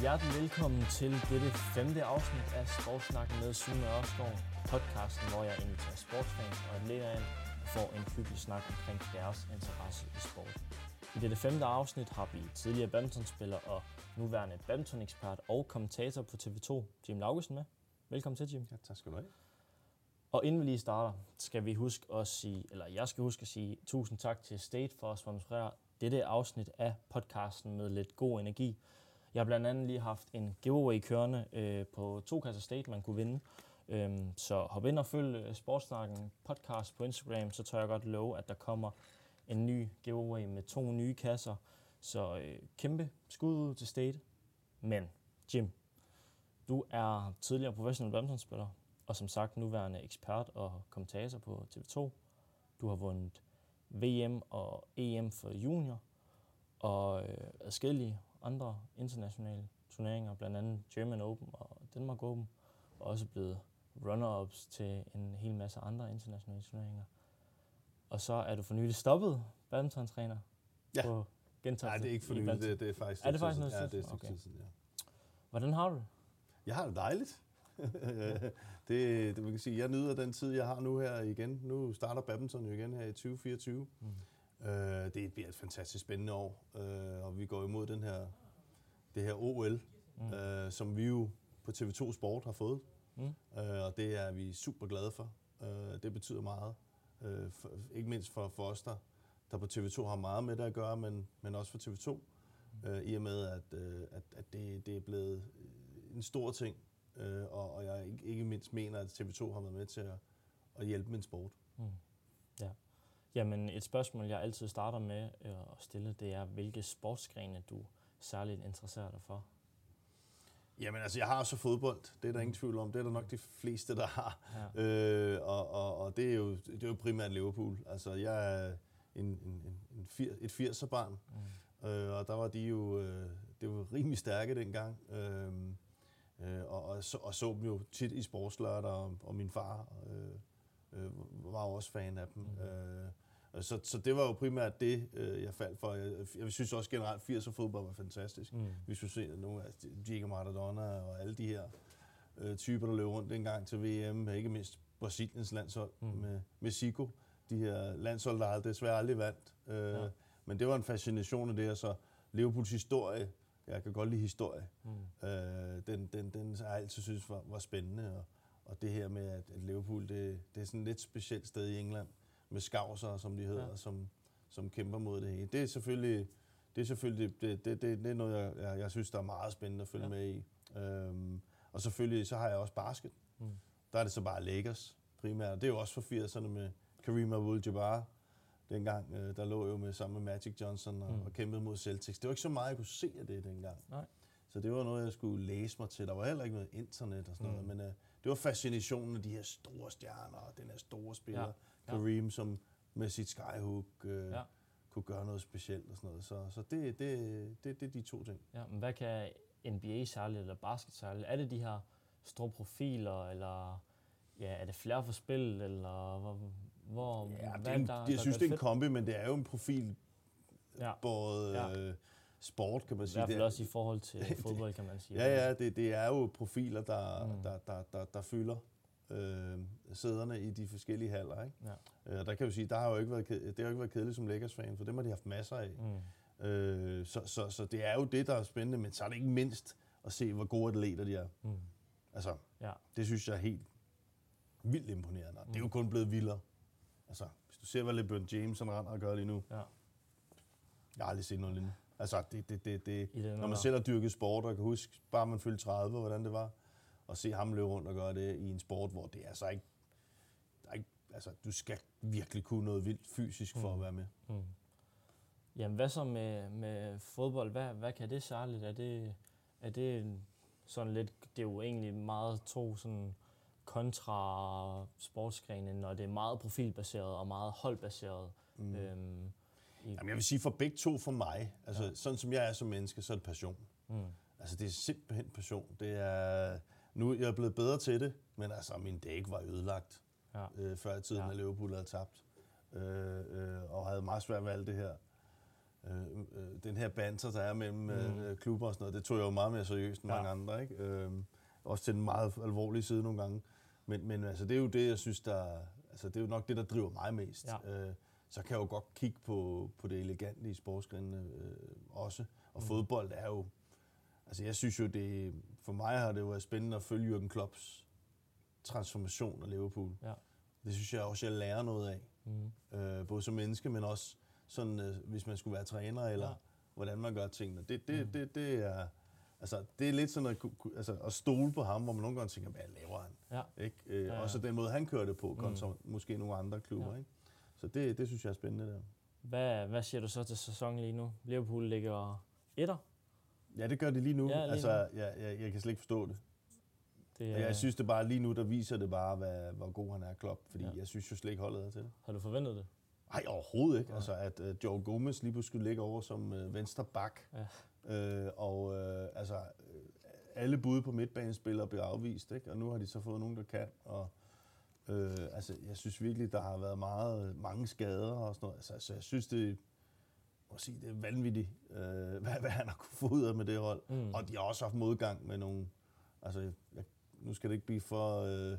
Hjertelig velkommen til dette femte afsnit af Sportsnakken med Sune Ørskov, podcasten, hvor jeg inviterer sportsfans og atleter ind for en hyggelig snak omkring deres interesse i sport. I dette femte afsnit har vi tidligere badmintonspiller og nuværende badmintonekspert og kommentator på TV2, Jim Laugesen med. Velkommen til, Jim. Ja, tak skal du have. Og inden vi lige starter, skal vi huske at sige, eller jeg skal huske at sige tusind tak til State for at sponsorere dette afsnit af podcasten med lidt god energi. Jeg har blandt andet lige haft en giveaway kørende øh, på to kasser State, man kunne vinde. Øhm, så hop ind og følg øh, Sportsnakken podcast på Instagram, så tør jeg godt love, at der kommer en ny giveaway med to nye kasser. Så øh, kæmpe skud ud til State. Men Jim, du er tidligere professionel badmintonspiller, og som sagt nuværende ekspert og kommentator på TV2. Du har vundet VM og EM for junior, og øh, adskillige andre internationale turneringer, blandt andet German Open og Denmark Open, og også blevet runner-ups til en hel masse andre internationale turneringer. Og så er du for nylig stoppet badmintontræner Ja. på Gentofte. Nej, det er ikke for nylig. Det, det er faktisk Er det faktisk noget. Ja, det er et stykke Okay. siden, ja. Hvordan har du det? Jeg har det dejligt. det, det, man kan sige, jeg nyder den tid, jeg har nu her igen. Nu starter badminton jo igen her i 2024. Mm. Det bliver et fantastisk spændende år, øh, og vi går imod den her, det her OL, mm. øh, som vi jo på TV2 Sport har fået. Mm. Øh, og det er vi super glade for. Øh, det betyder meget. Øh, for, ikke mindst for, for os, der, der på TV2 har meget med det at gøre, men, men også for TV2. Øh, I og med, at, øh, at, at det, det er blevet øh, en stor ting, øh, og, og jeg ikke, ikke mindst mener, at TV2 har været med til at, at hjælpe min sport. Mm. Ja. Jamen, et spørgsmål, jeg altid starter med øh, at stille, det er, hvilke sportsgrene du særligt interesserer dig for? Jamen altså, jeg har også fodbold, det er der ingen tvivl om. Det er der nok de fleste, der har. Ja. Øh, og og, og det, er jo, det er jo primært Liverpool. Altså, jeg er en, en, en, en fir, et 80'er-barn, mm. øh, og der var de jo, øh, det var rimelig stærke dengang. Øh, øh, og, og, så, og så dem jo tit i sportslørdag, og, og min far øh, øh, var jo også fan af dem. Mm. Øh, så, så det var jo primært det, øh, jeg faldt for. Jeg, jeg synes også generelt, 80'er fodbold var fantastisk. Mm. Vi skulle se nogle af Diego Maradona og alle de her øh, typer, der løb rundt dengang til VM, ikke mindst Brasiliens landshold mm. med, Zico. De her landshold, der aldrig- desværre aldrig vandt. Øh, ja. Men det var en fascination af det, og så Liverpools historie. Jeg kan godt lide historie. Mm. Øh, den, den, den har jeg altid synes var, var spændende. Og, og det her med, at, at Liverpool, det, det er sådan et lidt specielt sted i England, med skavser, som de hedder, Ja. som, som kæmper mod det hele. Det er selvfølgelig, det er selvfølgelig det, det, det, det er noget, jeg, jeg, jeg synes, der er meget spændende at følge Ja. med i. Øhm, og selvfølgelig, så har jeg også basket. Mm. Der er det så bare Lakers primært. Det er jo også for 80'erne med Kareem Abdul-Jabbar. Dengang, øh, der lå jo med sammen med Magic Johnson og, mm. og kæmpede mod Celtics. Det var ikke så meget, jeg kunne se af det dengang. Nej. Så det var noget, jeg skulle læse mig til. Der var heller ikke noget internet og sådan Mm. noget, men øh, det var fascinationen af de her store stjerner og den her store spiller, Ja, ja. ja. Kareem, som med sit skyhook øh, Ja. kunne gøre noget specielt og sådan noget. Så, så det, det, det, det er de to ting. Ja, men hvad kan NBA særligt, eller basket særligt? Er det de her store profiler, eller ja, er det flere for spil, eller hvor, hvor Ja, det hvad er en, der, det, jeg der synes, det er en kombi, men det er jo en profil Ja, både ja. øh, sport, kan man i sige. hvert fald Det også i forhold til fodbold, kan man sige. Ja, ja, det, det er jo profiler, der, Mm. mm. der, der, der, der fylder øh, sæderne i de forskellige haller. Ikke? Ja. Øh, der kan vi sige, der har jo ikke været, det har jo ikke været kedeligt som Lakers-fan, for dem har de haft masser af. Mm. Øh, så, så, så det er jo det, der er spændende, men så er det ikke mindst at se, hvor gode atleter de er. Mm. Altså, Ja. det synes jeg er helt vildt imponerende. Det er jo kun blevet vildere. Altså, hvis du ser, hvad LeBron James han render og gør lige nu, ja. jeg har aldrig set noget lignende. Altså, det, det, det, det, I den når man selv har dyrket sport, og kan huske, bare man fyldte 30, hvordan det var, og se ham løbe rundt og gøre det i en sport, hvor det er altså ikke, der er ikke altså, du skal virkelig kunne noget vildt fysisk for Mm. at være med. Mm. Jamen, hvad så med, med fodbold? Hvad, hvad kan det særligt? Er det, er det sådan lidt, det er jo egentlig meget to sådan kontra sportsgrene, når det er meget profilbaseret og meget holdbaseret. Mm. Øhm, Jamen, jeg vil sige, for begge to for mig, altså Ja. sådan som jeg er som menneske, så er det passion. mm. Altså, det er simpelthen passion. Det er, nu jeg er blevet bedre til det, men altså, min dæk var ødelagt ja. øh, før i tiden, Ja. at Liverpool havde tabt. Øh, øh, og havde meget svært ved alt det her øh, øh, den her banter, der er mellem mm. øh, klubber og sådan noget, det tog jeg jo meget mere seriøst end ja. mange andre. Ikke? Øh, også til den meget alvorlige side nogle gange. Men, men altså, det er jo det, jeg synes, der, altså, det er jo nok det, der driver mig mest. Ja. Øh, så kan jeg jo godt kigge på, på det elegante i sportsgrenene øh, også. Og mm. fodbold er jo... Altså, jeg synes jo, det... For mig har det jo været spændende at følge Jürgen Klopps transformation af Liverpool. Ja. Det synes jeg også, jeg lærer noget af. Mm. Øh, både som menneske, men også sådan, øh, hvis man skulle være træner, eller ja. hvordan man gør tingene. Det, det, mm. det, det er... Altså, det er lidt sådan at, altså, at stole på ham, hvor man nogle gange tænker, hvad laver han? Ja. Ikke? Øh, ja, ja. Også den måde, han kører det på, kontra mm. måske nogle andre klubber. Ja. Ikke? Så det, det synes jeg er spændende der. Hvad, hvad siger du så til sæsonen lige nu? Liverpool ligger etter? Ja, det gør det lige nu. Ja, lige altså, nu. Jeg, jeg, jeg kan slet ikke forstå det. det er... Jeg synes det bare lige nu, der viser det bare, hvad, hvor god han er, Klopp. Fordi ja. jeg synes jo slet ikke holdet er til det. Har du forventet det? Nej, overhovedet ikke. Ja. Altså, at uh, Joe Gomez lige pludselig ligge over som uh, venstre bak. Ja. Uh, og uh, altså, alle bud på midtbanespillere blev afvist, ikke? og nu har de så fået nogen, der kan. Og, øh, altså, jeg synes virkelig, der har været meget, mange skader og sådan noget. Altså, altså jeg synes, det, må sige, det er vanvittigt, øh, hvad, hvad han har kunne få ud af med det hold. Mm. Og de har også haft modgang med nogle... Altså, jeg, nu skal det ikke blive for... Øh,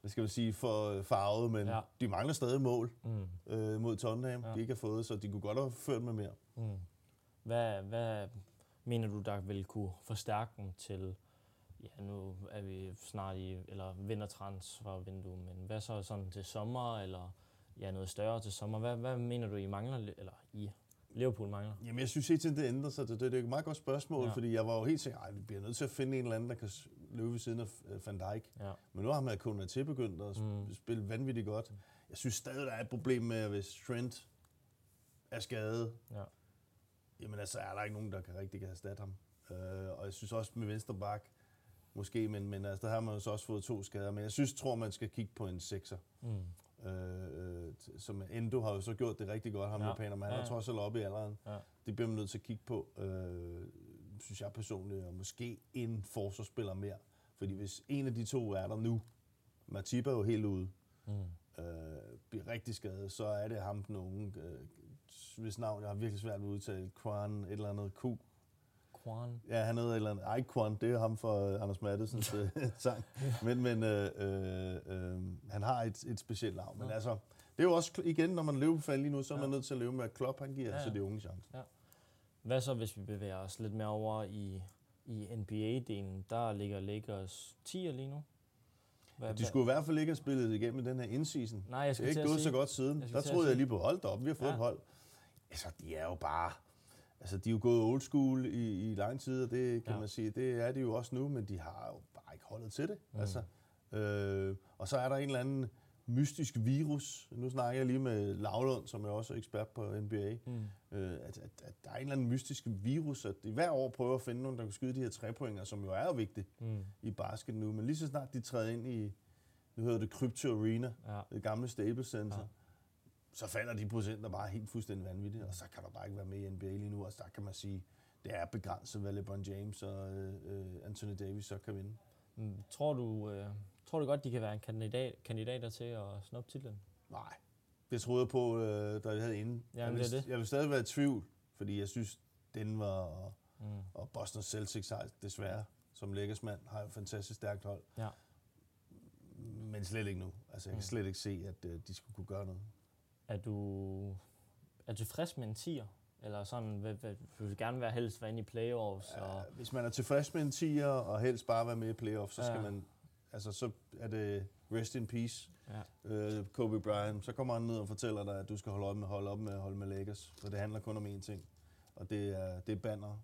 hvad skal man sige, for farvet, men ja. de mangler stadig mål mm. øh, mod Tottenham, ja. de ikke har fået, så de kunne godt have ført med mere. Mm. Hvad, hvad mener du, der vil kunne forstærke dem til, ja, nu er vi snart i, eller vintertransfervindue, men hvad så sådan til sommer, eller ja, noget større til sommer? Hvad, hvad mener du, I mangler, eller I Liverpool mangler? Jamen, jeg synes ikke, det ændrer sig. Det, det, det er et meget godt spørgsmål, ja. fordi jeg var jo helt sikker, at vi bliver nødt til at finde en eller anden, der kan løbe ved siden af øh, Van Dijk. Ja. Men nu har man kun til begyndt at mm. spille vanvittigt godt. Jeg synes stadig, der er et problem med, hvis Trent er skadet, ja. jamen altså er der ikke nogen, der kan rigtig kan erstatte ham. Uh, og jeg synes også med venstre bak, måske, men, men altså, der har man jo så også fået to skader. Men jeg synes, tror, man skal kigge på en sekser. Mm. Øh, som Endo har jo så gjort det rigtig godt, ham ja. japaner, men han ja, er trods alt oppe i alderen. Ja. Det bliver man nødt til at kigge på, øh, synes jeg personligt, og måske en forsvarsspiller mere. Fordi hvis en af de to er der nu, Matip er jo helt ude, mm. øh, bliver rigtig skadet, så er det ham den unge, øh, hvis navn jeg har virkelig svært ved at udtale, Kwan, et eller andet, Q, Quan. Ja, han hedder et eller andet. Ej, Quan, det er ham for uh, Anders Mattesens uh, sang. Men, men uh, uh, uh, han har et, et specielt navn. Men ja. altså, det er jo også igen, når man lever på fald lige nu, så er ja. man nødt til at leve med, at Klopp han giver ja. så de unge chance. Ja. Hvad så, hvis vi bevæger os lidt mere over i, i NBA-delen? Der ligger Lakers 10 lige nu. Hvad, ja, de skulle i hvert fald ikke have spillet igennem den her indseason. Nej, jeg skal Det er ikke gået så godt siden. Der troede jeg lige på, hold op, vi har fået ja. et hold. Altså, de er jo bare Altså, de er jo gået old school i, i lang tid, og det kan ja. man sige, det er de jo også nu, men de har jo bare ikke holdet til det. Mm. Altså, øh, og så er der en eller anden mystisk virus. Nu snakker jeg lige med Lavlund, som er også ekspert på NBA. Mm. Øh, at, at, at der er en eller anden mystisk virus, at de hver år prøver at finde nogen, der kan skyde de her tre pointer, som jo er jo vigtigt mm. i basket nu. Men lige så snart de træder ind i, nu hedder det Crypto Arena, ja. det gamle Staples Center, ja så falder de procenter bare helt fuldstændig vanvittigt, og så kan der bare ikke være med i NBA lige nu, og så kan man sige, det er begrænset, hvad LeBron James og øh, Anthony Davis så kan vinde. Mm, tror du, øh, tror du godt, de kan være en kandidat, kandidater til at snuppe titlen? Nej, det troede jeg på, øh, da jeg havde inde. Ja, jeg, vil, det jeg vil stadig være i tvivl, fordi jeg synes, Denver og, mm. og Boston Celtics har desværre, som læggersmand, har et fantastisk stærkt hold. Ja. Men slet ikke nu. Altså, jeg kan mm. slet ikke se, at øh, de skulle kunne gøre noget. Er du, er du tilfreds med en tier? Eller sådan, vil, vil, vil gerne være helst være inde i playoffs? Og... Ja, hvis man er tilfreds med en tier, og helst bare være med i playoffs, så skal ja. man, altså så er det rest in peace, ja. uh, Kobe Bryant. Så kommer han ned og fortæller dig, at du skal holde op med, holde op med at holde med Lakers. For det handler kun om én ting, og det er, det er banner,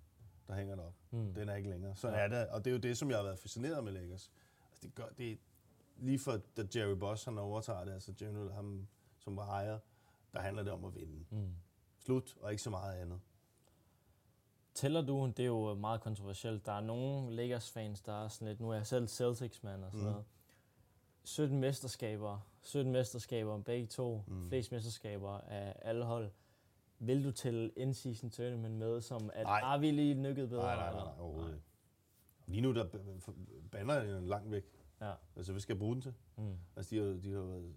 der hænger derop. Mm. Den er ikke længere. Så ja. er det, og det er jo det, som jeg har været fascineret med Lakers. Altså, det gør, det, lige for da Jerry Boss han overtager det, altså Jerry, ham, som var ejer, der handler det om at vinde. Mm. Slut, og ikke så meget andet. Tæller du, det er jo meget kontroversielt, der er nogle Lakers-fans, der er sådan lidt, nu er jeg selv Celtics-mand og sådan mm. noget, 17 mesterskaber, 17 mesterskaber begge to, mm. flest mesterskaber af alle hold. Vil du til in-season tournament med, som at nej. er vi lige nykket bedre? Nej, nej, nej, nej overhovedet nej. Lige nu der banner jeg langt væk. Ja. Altså, hvad skal jeg bruge den til? Mm. Altså, de har, de har været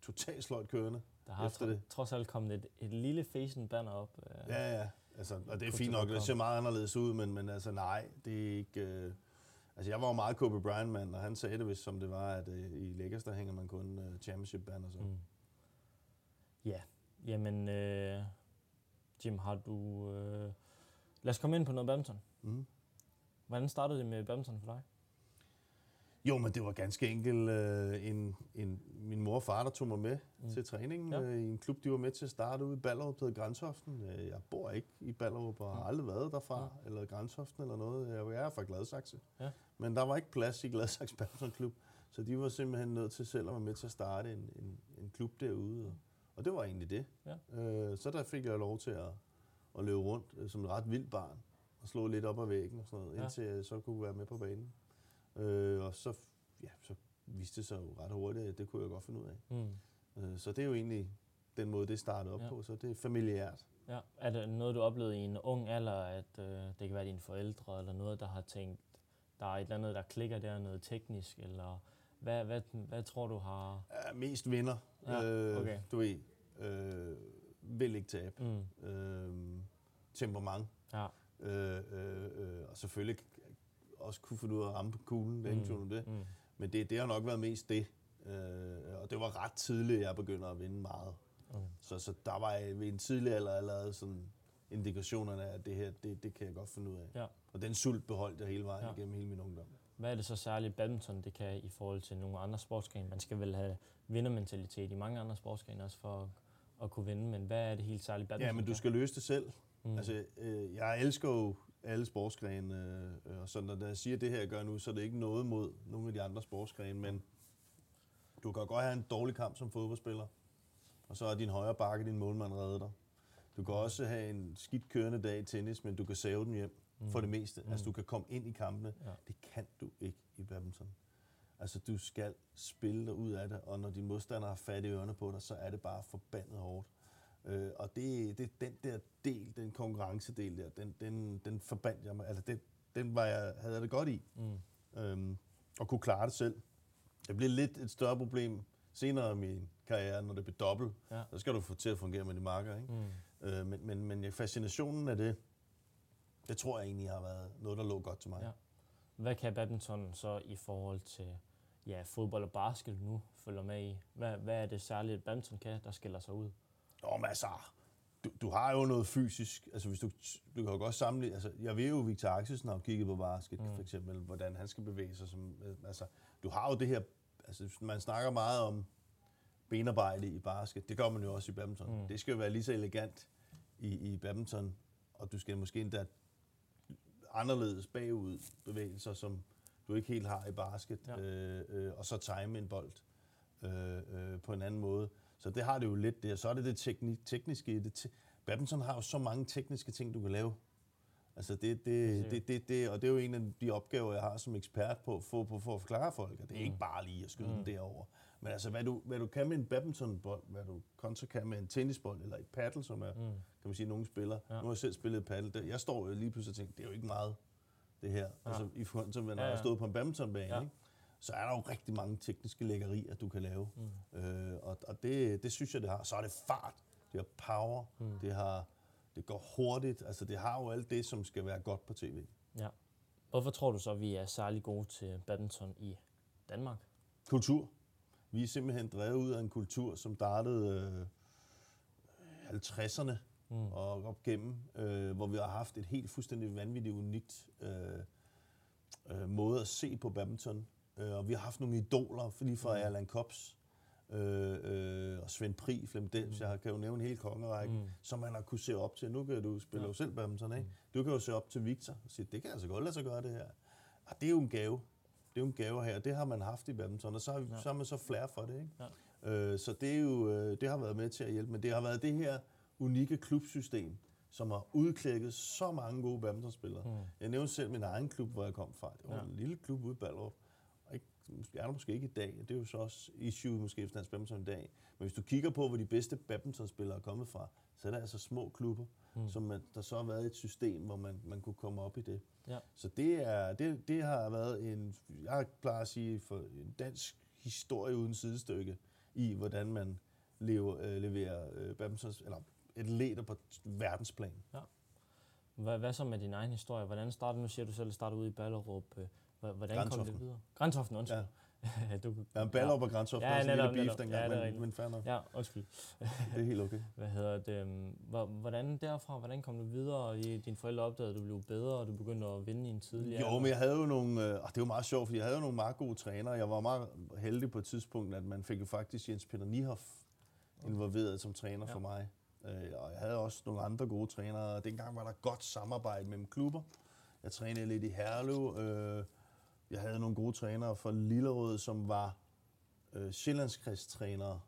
totalt sløjt kørende. Der har Efter tro, det. trods alt kommet et, et lille facen banner op. Øh, Ja, ja. Altså, og det er fint nok, det ser meget anderledes ud, men, men altså nej, det er ikke... Øh, altså jeg var jo meget Kobe Bryant-mand, og han sagde det vist som det var, at øh, i Lakers, der hænger man kun øh, championship banner så. Mm. Mm. Ja, jamen øh, Jim, har du... Øh, lad os komme ind på noget badminton. Mm. Hvordan startede det med badminton for dig? Jo, men det var ganske enkelt øh, en, en, min mor og far, der tog mig med Mm. mm. til træning Ja. øh, i en klub, de var med til at starte ude i Ballerup, der hed Grænsehoften. Øh, Jeg bor ikke i Ballerup og har Mm. aldrig været derfra, Ja. eller Grænsehoften eller noget. Jeg er fra Gladsaxe. Ja. Men der var ikke plads i Gladsaxe Badmintonklub, så de var simpelthen nødt til selv at være med til at starte en, en, en klub derude. Og, og det var egentlig det. Ja. Øh, så der fik jeg lov til at, at løbe rundt øh, som et ret vildt barn og slå lidt op ad væggen og sådan noget, Ja. indtil jeg så kunne være med på banen. Øh, og så, ja, så viste det sig jo ret hurtigt, at det kunne jeg godt finde ud af. Mm. Øh, så det er jo egentlig den måde, det startede op Ja. på, så det er familiært. Ja. Er det noget, du oplevede i en ung alder, at øh, det kan være dine forældre, eller noget, der har tænkt, der er et eller andet, der klikker der, noget teknisk, eller hvad, hvad, hvad tror du har... Ja, mest vinder, Ja, øh, okay. du ved, øh, vil ikke tabe. Mm. Øh, temperament, Ja. øh, øh, øh, og selvfølgelig også kunne finde ud af at ramme på kuglen, det ingen tvivl om det. Mm. Men det, det har nok været mest det. Øh, og det var ret tidligt, jeg begynder at vinde meget. Mm. Så, så der var jeg ved en tidlig alder allerede sådan indikationerne af, at det her, det, det kan jeg godt finde ud af. Ja. Og den sult beholdt jeg hele vejen Ja. igennem hele min ungdom. Hvad er det så særligt badminton, det kan i forhold til nogle andre sportsgrene? Man skal vel have vindermentalitet i mange andre sportsgrene også for at, at kunne vinde, men hvad er det helt særligt badminton? Ja, men du skal løse det selv. Mm. Mm. Altså, øh, jeg elsker jo alle sportsgrene, øh, og så når jeg siger det her, jeg gør nu, så er det ikke noget mod nogle af de andre sportsgrene, men du kan godt have en dårlig kamp som fodboldspiller, og så er din højre bakke, din målmand redder dig. Du kan også have en skidt kørende dag i tennis, men du kan save den hjem mm. for det meste. Mm. Altså, du kan komme ind i kampene. Ja. Det kan du ikke i badminton. Altså, du skal spille dig ud af det, og når din modstander har fat i ørerne på dig, så er det bare forbandet hårdt. Øh, og det, det, den der del, den konkurrencedel der, den, den, den forbandt jeg mig, altså det, den var jeg, havde jeg det godt i, Mm. øhm, og kunne klare det selv. Det blev lidt et større problem senere i min karriere, når det blev dobbelt. Ja. Så skal du få til at fungere med de marker, ikke? Mm. Øh, men, men, men fascinationen af det, det tror jeg egentlig har været noget, der lå godt til mig. Ja. Hvad kan badminton så i forhold til ja, fodbold og basket nu følger med i? Hvad, hvad er det særligt, badminton kan, der skiller sig ud? Nå, men altså, du, du har jo noget fysisk. Altså, hvis du, du kan jo godt sammenligne... Altså, jeg ved jo, Victor Axelsen har kigget på basket, mm. for eksempel, hvordan han skal bevæge sig. Som, øh, altså, du har jo det her... Altså, man snakker meget om benarbejde i basket. Det gør man jo også i badminton. Mm. Det skal jo være lige så elegant i, i badminton, og du skal måske endda anderledes bagud bevægelser, som du ikke helt har i basket, Ja. øh, øh, og så time en bold øh, øh, på en anden måde. Så det har det jo lidt der. Så er det det tekni- tekniske det. Te- Badminton har jo så mange tekniske ting, du kan lave. Altså det, det, det, det, det, og det er jo en af de opgaver, jeg har som ekspert på, for, på, for at forklare folk, at det er Mm. ikke bare lige at skyde Mm. den derover. Men altså, hvad du, hvad du kan med en badmintonbold, hvad du kontra kan med en tennisbold, eller et paddle, som er, Mm. kan man sige, nogle spiller. Ja. Nu har jeg selv spillet paddle. Det- Jeg står jo lige pludselig og tænker, det er jo ikke meget, det her. Ja. Altså, i forhold til, når Ja, ja, jeg stod på en badmintonbane, ja. ikke? Så er der jo rigtig mange tekniske lækkerier, du kan lave. Mm. Øh, og og det, det synes jeg, det har. Så er det fart, det har power, Mm. det, har, det går hurtigt. Altså, det har jo alt det, som skal være godt på tv. Ja. Hvorfor tror du så, at vi er særlig gode til badminton i Danmark? Kultur. Vi er simpelthen drevet ud af en kultur, som startede øh, 50'erne Mm. og op gennem, øh, hvor vi har haft et helt fuldstændig vanvittigt unikt øh, øh, måde at se på badminton. Øh, og vi har haft nogle idoler, lige fra Mm. Erland Kops øh, øh, og Svend Pri, Flem Dels, jeg kan jo nævne en hel kongerække, Mm. mm. som man har kunne se op til. Nu kan du spille Ja. jo selv badminton, ikke? Mm. Du kan jo se op til Victor og sige, det kan altså godt lade sig gøre det her. Og det er jo en gave. Det er jo en gave her, det har man haft i badminton, og så har, Ja. ja. så har man så flere for det, ikke? Ja. Øh, så det, er jo, øh, det har været med til at hjælpe, men det har været det her unikke klubsystem, som har udklækket så mange gode badmintonspillere. Mm. Jeg nævnte selv min egen klub, hvor jeg kom fra. Det var Ja. en lille klub ude i Ballerup. Er der måske ikke i dag, det er jo så også issue måske for dansk badminton i dag. Men hvis du kigger på, hvor de bedste badmintonspillere er kommet fra, så er der altså små klubber, mm. som man, der så har været et system, hvor man, man kunne komme op i det. Ja. Så det, er, det, det har været en, jeg plejer at sige, for en dansk historie uden sidestykke i, hvordan man lever, øh, leverer øh, badmintons, eller atleter på verdensplan. Ja. Hvad, hvad så med din egen historie? Hvordan startede, nu siger du selv, at startede ude i Ballerup. Hvordan kom det videre? Grantoften, undskyld. Ja. du, Ja, en Ballerup og Græntoft Ja, ja, var sådan netop, beef dengang, Ja, er men, men fair nok. ja, undskyld. Det er helt okay. Hvad hedder det? øhm, hvor- Hvordan derfra, hvordan kom du videre? Dine forældre opdagede, at du blev bedre, og du begyndte at vinde i en tidlig Jo, men jeg havde jo nogle, øh, og det var meget sjovt, fordi jeg havde jo nogle meget gode trænere. Jeg var meget heldig på et tidspunkt, at man fik jo faktisk Jens Peter Niehoff involveret som træner Ja. for mig. Øh, og jeg havde også nogle andre gode trænere. Dengang var der godt samarbejde mellem klubber. Jeg trænede lidt i Herlev. Øh, jeg havde nogle gode trænere fra Lillerød, som var øh, sjællandskredstrænere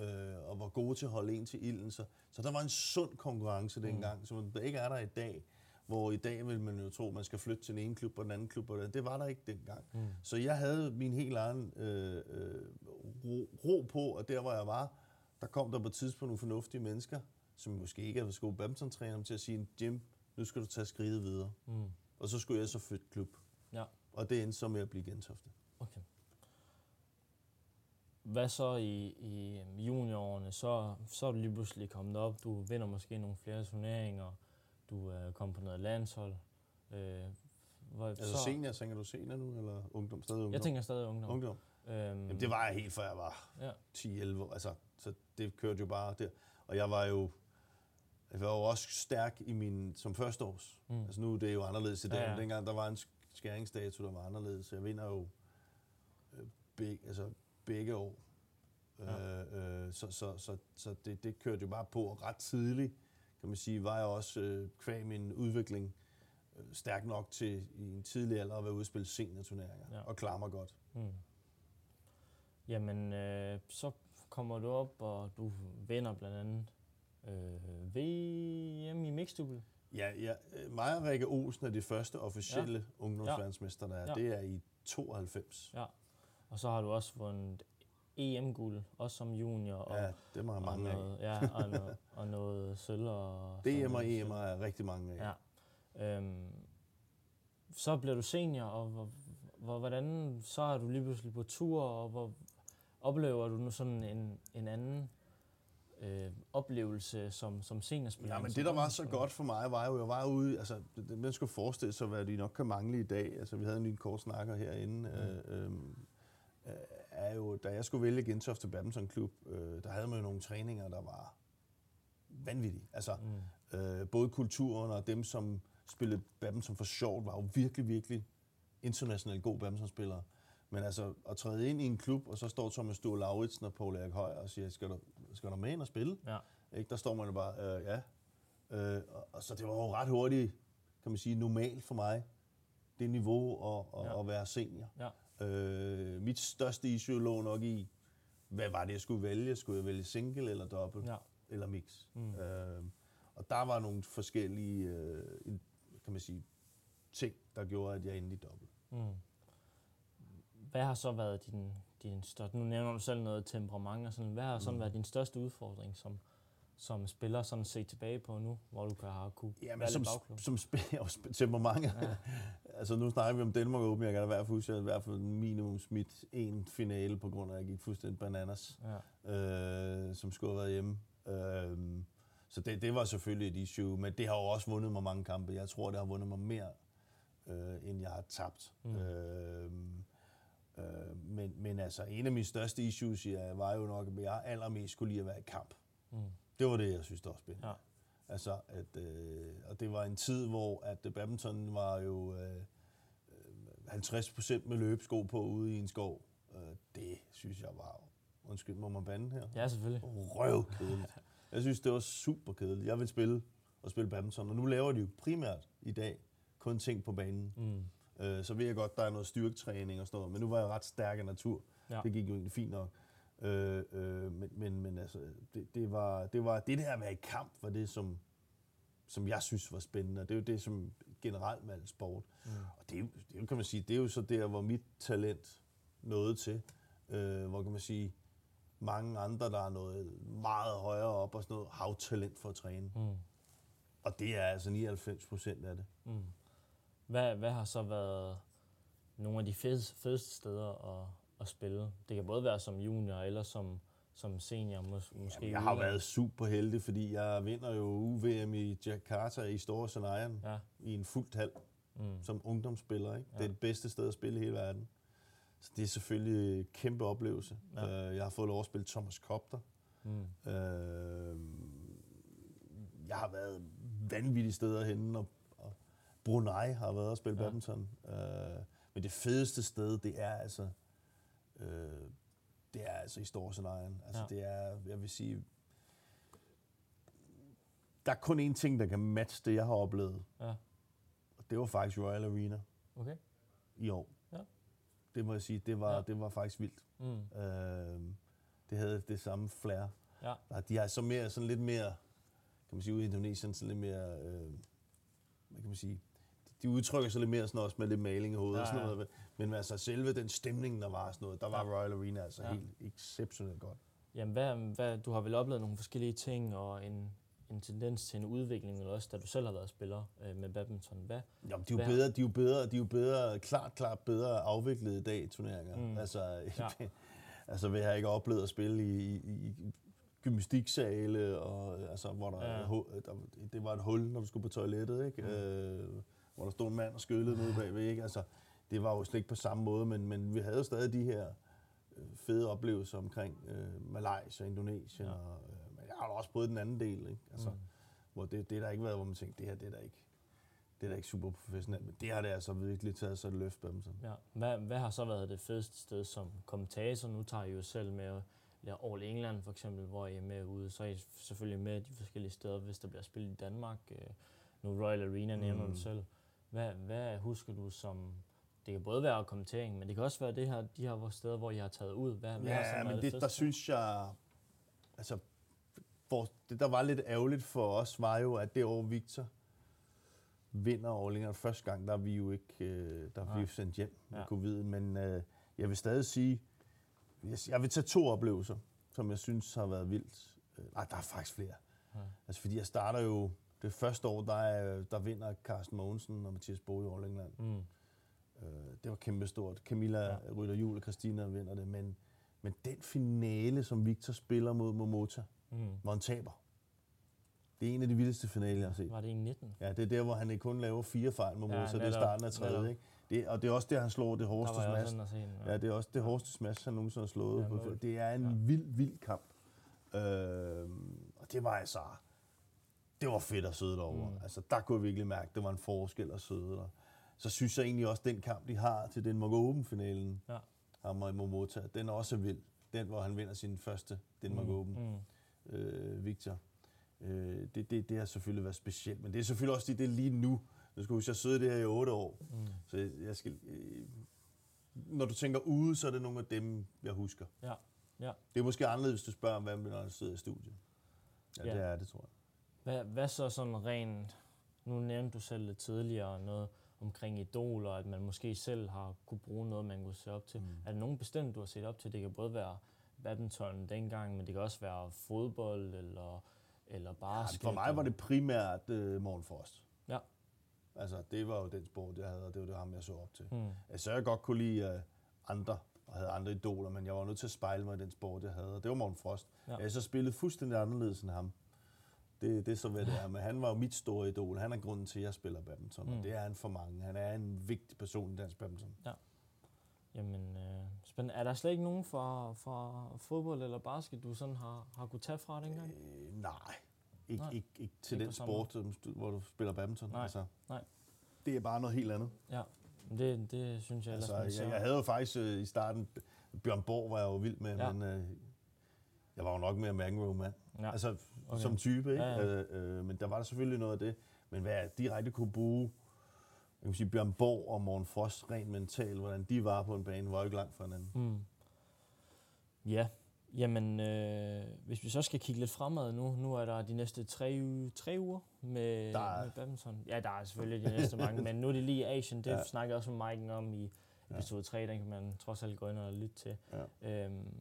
øh, og var gode til at holde en til ilden. Så, så der var en sund konkurrence dengang, mm. som der ikke er der i dag. Hvor i dag vil man jo tro, at man skal flytte til den ene klub og den anden klub. Og den. Det var der ikke dengang. Mm. Så jeg havde min helt egen øh, øh, ro, ro på, og der hvor jeg var, der kom der på et tidspunkt nogle fornuftige mennesker, som måske ikke havde gode badmintontræner, til at sige, Jim, nu skal du tage skridtet videre. Mm. Og så skulle jeg så flytte klub. Og det endte så med at blive Gentofte. okay. Hvad så i, i juniorårene? Så, så er du lige pludselig kommet op. Du vinder måske nogle flere turneringer. Du er kommet på noget landshold. Øh, hvor, Altså senior, tænker du senior nu, eller ungdom? Stadig ungdom? Jeg tænker stadig ungdom. ungdom. Øhm, Jamen, det var jeg helt, før jeg var Ja. 10-11 år. Altså, så det kørte jo bare der. Og jeg var jo, jeg var jo også stærk i min, som førsteårs. Mm. Altså nu er det jo anderledes i dag, ja. ja. dengang der var en skæringsdato, der var anderledes. Jeg vinder jo øh, begge, altså begge år. Ja. Øh, øh, så så, så, så det, det kørte jo bare på og ret tidligt, kan man sige, var jeg også øh, kvæg min udvikling øh, stærk nok til i en tidlig alder at være ude og spille seniorturneringer ja. og klare mig godt. Mm. Jamen, øh, så kommer du op, og du vinder blandt andet øh, VM i mixdouble. Ja, ja. Mig og Rikke Olsen er de første officielle ja. ungdomsverdensmester, der er. Ja. Det er i 92. Ja. Og så har du også vundet EM-guld, også som junior. Og, Ja, det må jeg og mange af. noget, ja, og, noget, og noget sølv. Og DM og noget EM sølv. er rigtig mange af. Ja. Øhm, så bliver du senior, og hvor, hvor, hvordan, så er du lige pludselig på tur, og hvor oplever du nu sådan en, en anden øh, oplevelse som, som seniorspiller? Ja, men end det, der var så godt for mig, var jo, jeg var ude, altså, det- man skulle forestille sig, hvad de nok kan mangle i dag. Altså, vi havde en lille kort snakker herinde. Mm. Øh, øh, øh, er jo, da jeg skulle vælge Gentofte Badminton Klub, øh, der havde man jo nogle træninger, der var vanvittige. Altså, mm. øh, både kulturen og dem, som spillede badminton for sjovt, var jo virkelig, virkelig internationalt gode badmintonspillere. Men altså, at træde ind i en klub, og så står Thomas Sture Lauritsen og Paul Erik Høj og siger, skal du, skal du med ind og spille? Ja. Ikke? Der står man jo bare, øh, ja. Øh, og, og så det var jo ret hurtigt, kan man sige, normalt for mig, det niveau at, at, Ja. at være senior. Ja. Øh, mit største issue lå nok i, hvad var det, jeg skulle vælge? Skulle jeg vælge single eller dobbelt? Ja. Eller mix? Mm. Øh, og der var nogle forskellige, øh, kan man sige, ting, der gjorde, at jeg endte i dobbelt. Mm. Hvad har så været din, din største... Nu nævner du selv noget temperament og sådan. Hvad har sådan Mm. været din største udfordring som, som spiller, sådan se tilbage på nu, hvor du kan have kunne Ja, men være som, lidt som spiller og sp- temperament. Ja. altså nu snakker vi om Danmark Open. Jeg kan da i hvert fald huske, at i hvert fald minimum smidt en finale, på grund af, at jeg gik fuldstændig bananas, Ja. øh, som skulle have været hjemme. Øh, så det, det var selvfølgelig et issue, men det har jo også vundet mig mange kampe. Jeg tror, det har vundet mig mere, øh, end jeg har tabt. Mm. Øh, øh, men, men altså, en af mine største issues ja, var jo nok, at jeg allermest skulle lide at være i kamp. Mm. Det var det, jeg synes, der var spændende. Ja. Altså, at, øh, og det var en tid, hvor at badminton var jo øh, øh, 50% med løbesko på ude i en skov. Øh, det synes jeg var, undskyld, må man bande her? ja, selvfølgelig. Røvkedeligt. Jeg synes, det var super kedeligt. Jeg vil spille og spille badminton, og nu laver de jo primært i dag kun ting på banen. Mm. Øh, så ved jeg godt, der er noget styrketræning og sådan noget, men nu var jeg ret stærk af natur. Ja. Det gik jo egentlig fint nok. Øh, øh, men, men, men altså, det, det, var, det var det der at være i kamp, var det, som, som jeg synes var spændende. Og det er jo det, som generelt med al sport. Mm. Og det, det kan man sige, det er jo så der, hvor mit talent noget til. Øh, hvor kan man sige, mange andre, der er noget meget højere op og sådan noget, har jo talent for at træne. Mm. Og det er altså 99 procent af det. Mm. Hvad, hvad har så været nogle af de fedeste, fedeste steder at, at spille? Det kan både være som junior eller som, som senior mås, måske. Jamen, jeg har været super heldig, fordi jeg vinder jo UVM i Jakarta i Store Sanayan Ja. i en fuldt hal Mm. som ungdomsspiller. Ikke? Ja. Det er det bedste sted at spille i hele verden. Så det er selvfølgelig en kæmpe oplevelse. Ja. Ja. Jeg har fået lov at spille Thomas Kopter. Mm. Øh, jeg har været vanvittige steder henne, og Brunei har været at spille Ja. badminton. Øh, men det fedeste sted, det er altså, øh, det er altså i Storscenarien. Altså Ja. det er, jeg vil sige, der er kun én ting, der kan matche det, jeg har oplevet. Ja. Og det var faktisk Royal Arena Okay. i år. Ja. Det må jeg sige, det var, ja. det var faktisk vildt. Mm. Øh, det havde det samme flair. Ja. Nej, de har så mere, sådan lidt mere, kan man sige, ude i Indonesien, sådan lidt mere, øh, hvad kan man sige, de udtrykker sig lidt mere sådan også med lidt maling i hovedet Ja, og sådan ja. noget. Men altså selve den stemning, der var sådan noget, der var Ja. Royal Arena altså Ja. ja. helt exceptionelt godt. Jamen, hvad, hvad, du har vel oplevet nogle forskellige ting og en, en tendens til en udvikling, eller også da du selv har været spiller øh, med badminton. Hvad? Jamen, de er jo Hvad- bedre, de er jo bedre, de er jo bedre, klart, klart bedre afviklet i dag turneringer. Mm. Altså, Ja. ja. altså, vi har ikke oplevet at spille i, i, i gymnastiksale, og, altså, hvor der, Ja. ja. der, det var et hul, når du skulle på toilettet, ikke? Mm. Øh, hvor der stod en mand og skyllede nede bagved. Ikke? Altså, det var jo slet ikke på samme måde, men, men vi havde jo stadig de her øh, fede oplevelser omkring øh, Malaysia, Indonesien, Ja. og, øh, men jeg har da også prøvet den anden del, ikke? Altså, Mm. hvor det, det der ikke været, hvor man tænkte, det her det er da ikke, det er da ikke super professionelt, men det har det altså virkelig taget sig et løft på dem. Ja. Hvad, hvad har så været det fedeste sted som kommentator? Nu tager I jo selv med ja, All England for eksempel, hvor I er med ude. Så er I selvfølgelig med de forskellige steder, hvis der bliver spillet i Danmark. Øh, Nu Royal Arena nævner. Mm. du selv. Hvad, hvad husker du som... Det kan både være kommentering, men det kan også være det her, de her steder, hvor I har taget ud. Hvad, hvad har Ja, men det, der fedeste? synes jeg, altså, for, det der var lidt ærgerligt for os, var jo, at det år Victor vinder England første gang, der er vi jo ikke, øh, der er vi jo sendt hjem med Ja. covid, men øh, jeg vil stadig sige, jeg, jeg vil tage to oplevelser, som jeg synes har været vildt. Øh, nej, der er faktisk flere. Ja. Altså, fordi jeg starter jo, det første år, der, er, der vinder Carsten Mogensen og Mathias Bo i All England. Mm. Øh, det var kæmpestort. Camilla Ja. ja. Rytter Jul og Christina vinder det, men, men den finale, som Victor spiller mod Momota, Mm. hvor han taber, det er en af de vildeste finaler, jeg har set. Var det i 19? Ja, det er der, hvor han kun laver fire fejl Ja, Momota, ja, det er starten af tredje, ikke? Det, og det er også der, han slår det hårdeste smash. sådan den. Ja, det er også det hårdeste smash, han nogensinde har slået. Ja, Ja, det er en Ja. ja. vild, vild kamp. Øh, og det var altså... Det var fedt at sidde derovre. Mm. Altså, der kunne jeg virkelig mærke, at det var en forskel at sidde der. Så synes jeg egentlig også, at den kamp, de har til den Open-finalen, Ja. ham og Momota, den er også vild. Den, hvor han vinder sin første Denmark Mm, Open, Mm. øh, Victor. Øh, det, det, det har selvfølgelig været specielt, men det er selvfølgelig også det, det er lige nu. Nu skal huske, jeg sidder det her i otte år, Mm. så jeg, jeg skal... Øh, når du tænker ude, så er det nogle af dem, jeg husker. Ja, ja. Det er måske anderledes, hvis du spørger, hvem når sidder i studiet. Ja. ja, det er det, tror jeg. Hvad, hvad så sådan rent, nu nævnte du selv lidt tidligere noget omkring idoler, at man måske selv har kunne bruge noget, man kunne se op til. Mm. Er der nogen bestemt, du har set op til? Det kan både være badminton dengang, men det kan også være fodbold eller, eller Ja, basket. for mig var det primært øh, Morten Frost. Ja. Altså, det var jo den sport, jeg havde, og det var det ham, jeg så op til. Mm. Altså, jeg godt kunne lide øh, andre, og havde andre idoler, men jeg var nødt til at spejle mig i den sport, jeg havde, og det var Morten Frost. Ja. Ja. Jeg så spillet fuldstændig anderledes end ham. Det, det er så, hvad det er. Men han var jo mit store idol. Han er grunden til, at jeg spiller badminton, Mm. og det er han for mange. Han er en vigtig person i dansk badminton. Jamen, øh, spændende. Er der slet ikke nogen fra, fra fodbold eller basket, du sådan har, har kunne tage fra dengang? Øh, nej. Ikke, Nej. ikke, ikke til Ikke den sport, som du- hvor du spiller badminton. Nej. Altså, Nej. Det er bare noget helt andet. Ja, men det, det synes jeg ellers, Altså, jeg, jeg havde jo faktisk øh, i starten, Bjørn Borg var jeg jo vild med, Ja. ja. men øh, jeg var jo nok mere McEnroe-mand. Ja. Ja. Altså okay. som type, ikke? Ja, Ja, ja. ja. Øh, øh, men der var der selvfølgelig noget af det. Men hvad jeg direkte kunne bruge, jeg kan sige, Bjørn Borg og Morten Frost rent mentalt, hvordan de var på en bane, var jo ikke langt fra hinanden. Mm. Ja, jamen øh, hvis vi så skal kigge lidt fremad nu, nu er der de næste tre, tre uger med, Der er- med badminton. Ja, der er selvfølgelig de næste mange, men nu er det lige Asien, det ja. Ja. snakker jeg også med Mike om i, Episode 3, den kan man trods alt gå ind og lytte til. Ja. Øhm,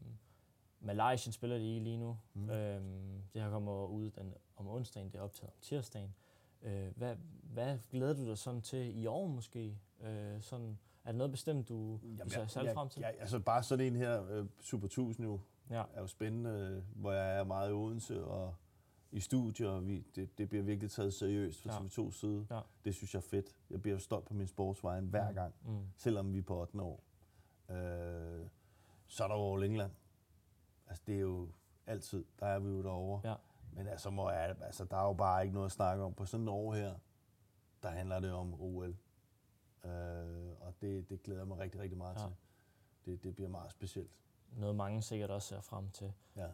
Malaysia spiller de i lige nu. Mm. Mm. Øhm, det her kommer ud den, om onsdagen, det er optaget om tirsdagen. Øh, hvad, hvad glæder du dig sådan til i år måske? Øh, sådan, er der noget bestemt, du, du ser særlig frem til? Ja, altså bare sådan en her, øh, Super 1000 jo, Ja. er jo spændende, øh, hvor jeg er meget i Odense og i studier, og vi, det, det bliver virkelig taget seriøst fra Ja. TV2's side. Ja. Det synes jeg er fedt. Jeg bliver stolt på min sportsvejen hver gang, Mm. selvom vi er på 8. år. Øh, så er der jo All England. Altså det er jo altid, der er vi jo derovre. Ja. Men altså, må jeg, altså, der er jo bare ikke noget at snakke om. På sådan et år her, der handler det om OL. Øh, og det, det glæder jeg mig rigtig, rigtig meget Ja. til. Det, det bliver meget specielt. Noget mange sikkert også ser frem til. Ja.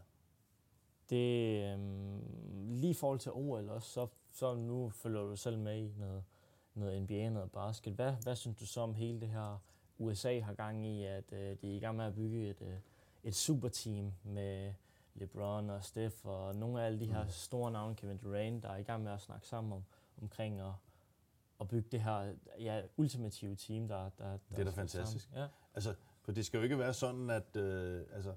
Det, øhm, lige i forhold til OL også, så, så nu følger du selv med i noget, noget NBA, noget basket. Hvad, hvad synes du så om hele det her, USA har gang i, at øh, de er i gang med at bygge et, øh, et superteam med LeBron og Steph og nogle af alle de her Mm. store navne, Kevin Durant, der er i gang med at snakke sammen om, omkring at, at bygge det her ja, ultimative team, der, der, der Det er da fantastisk. Sammen. Ja. Altså, for det skal jo ikke være sådan, at... Øh, altså,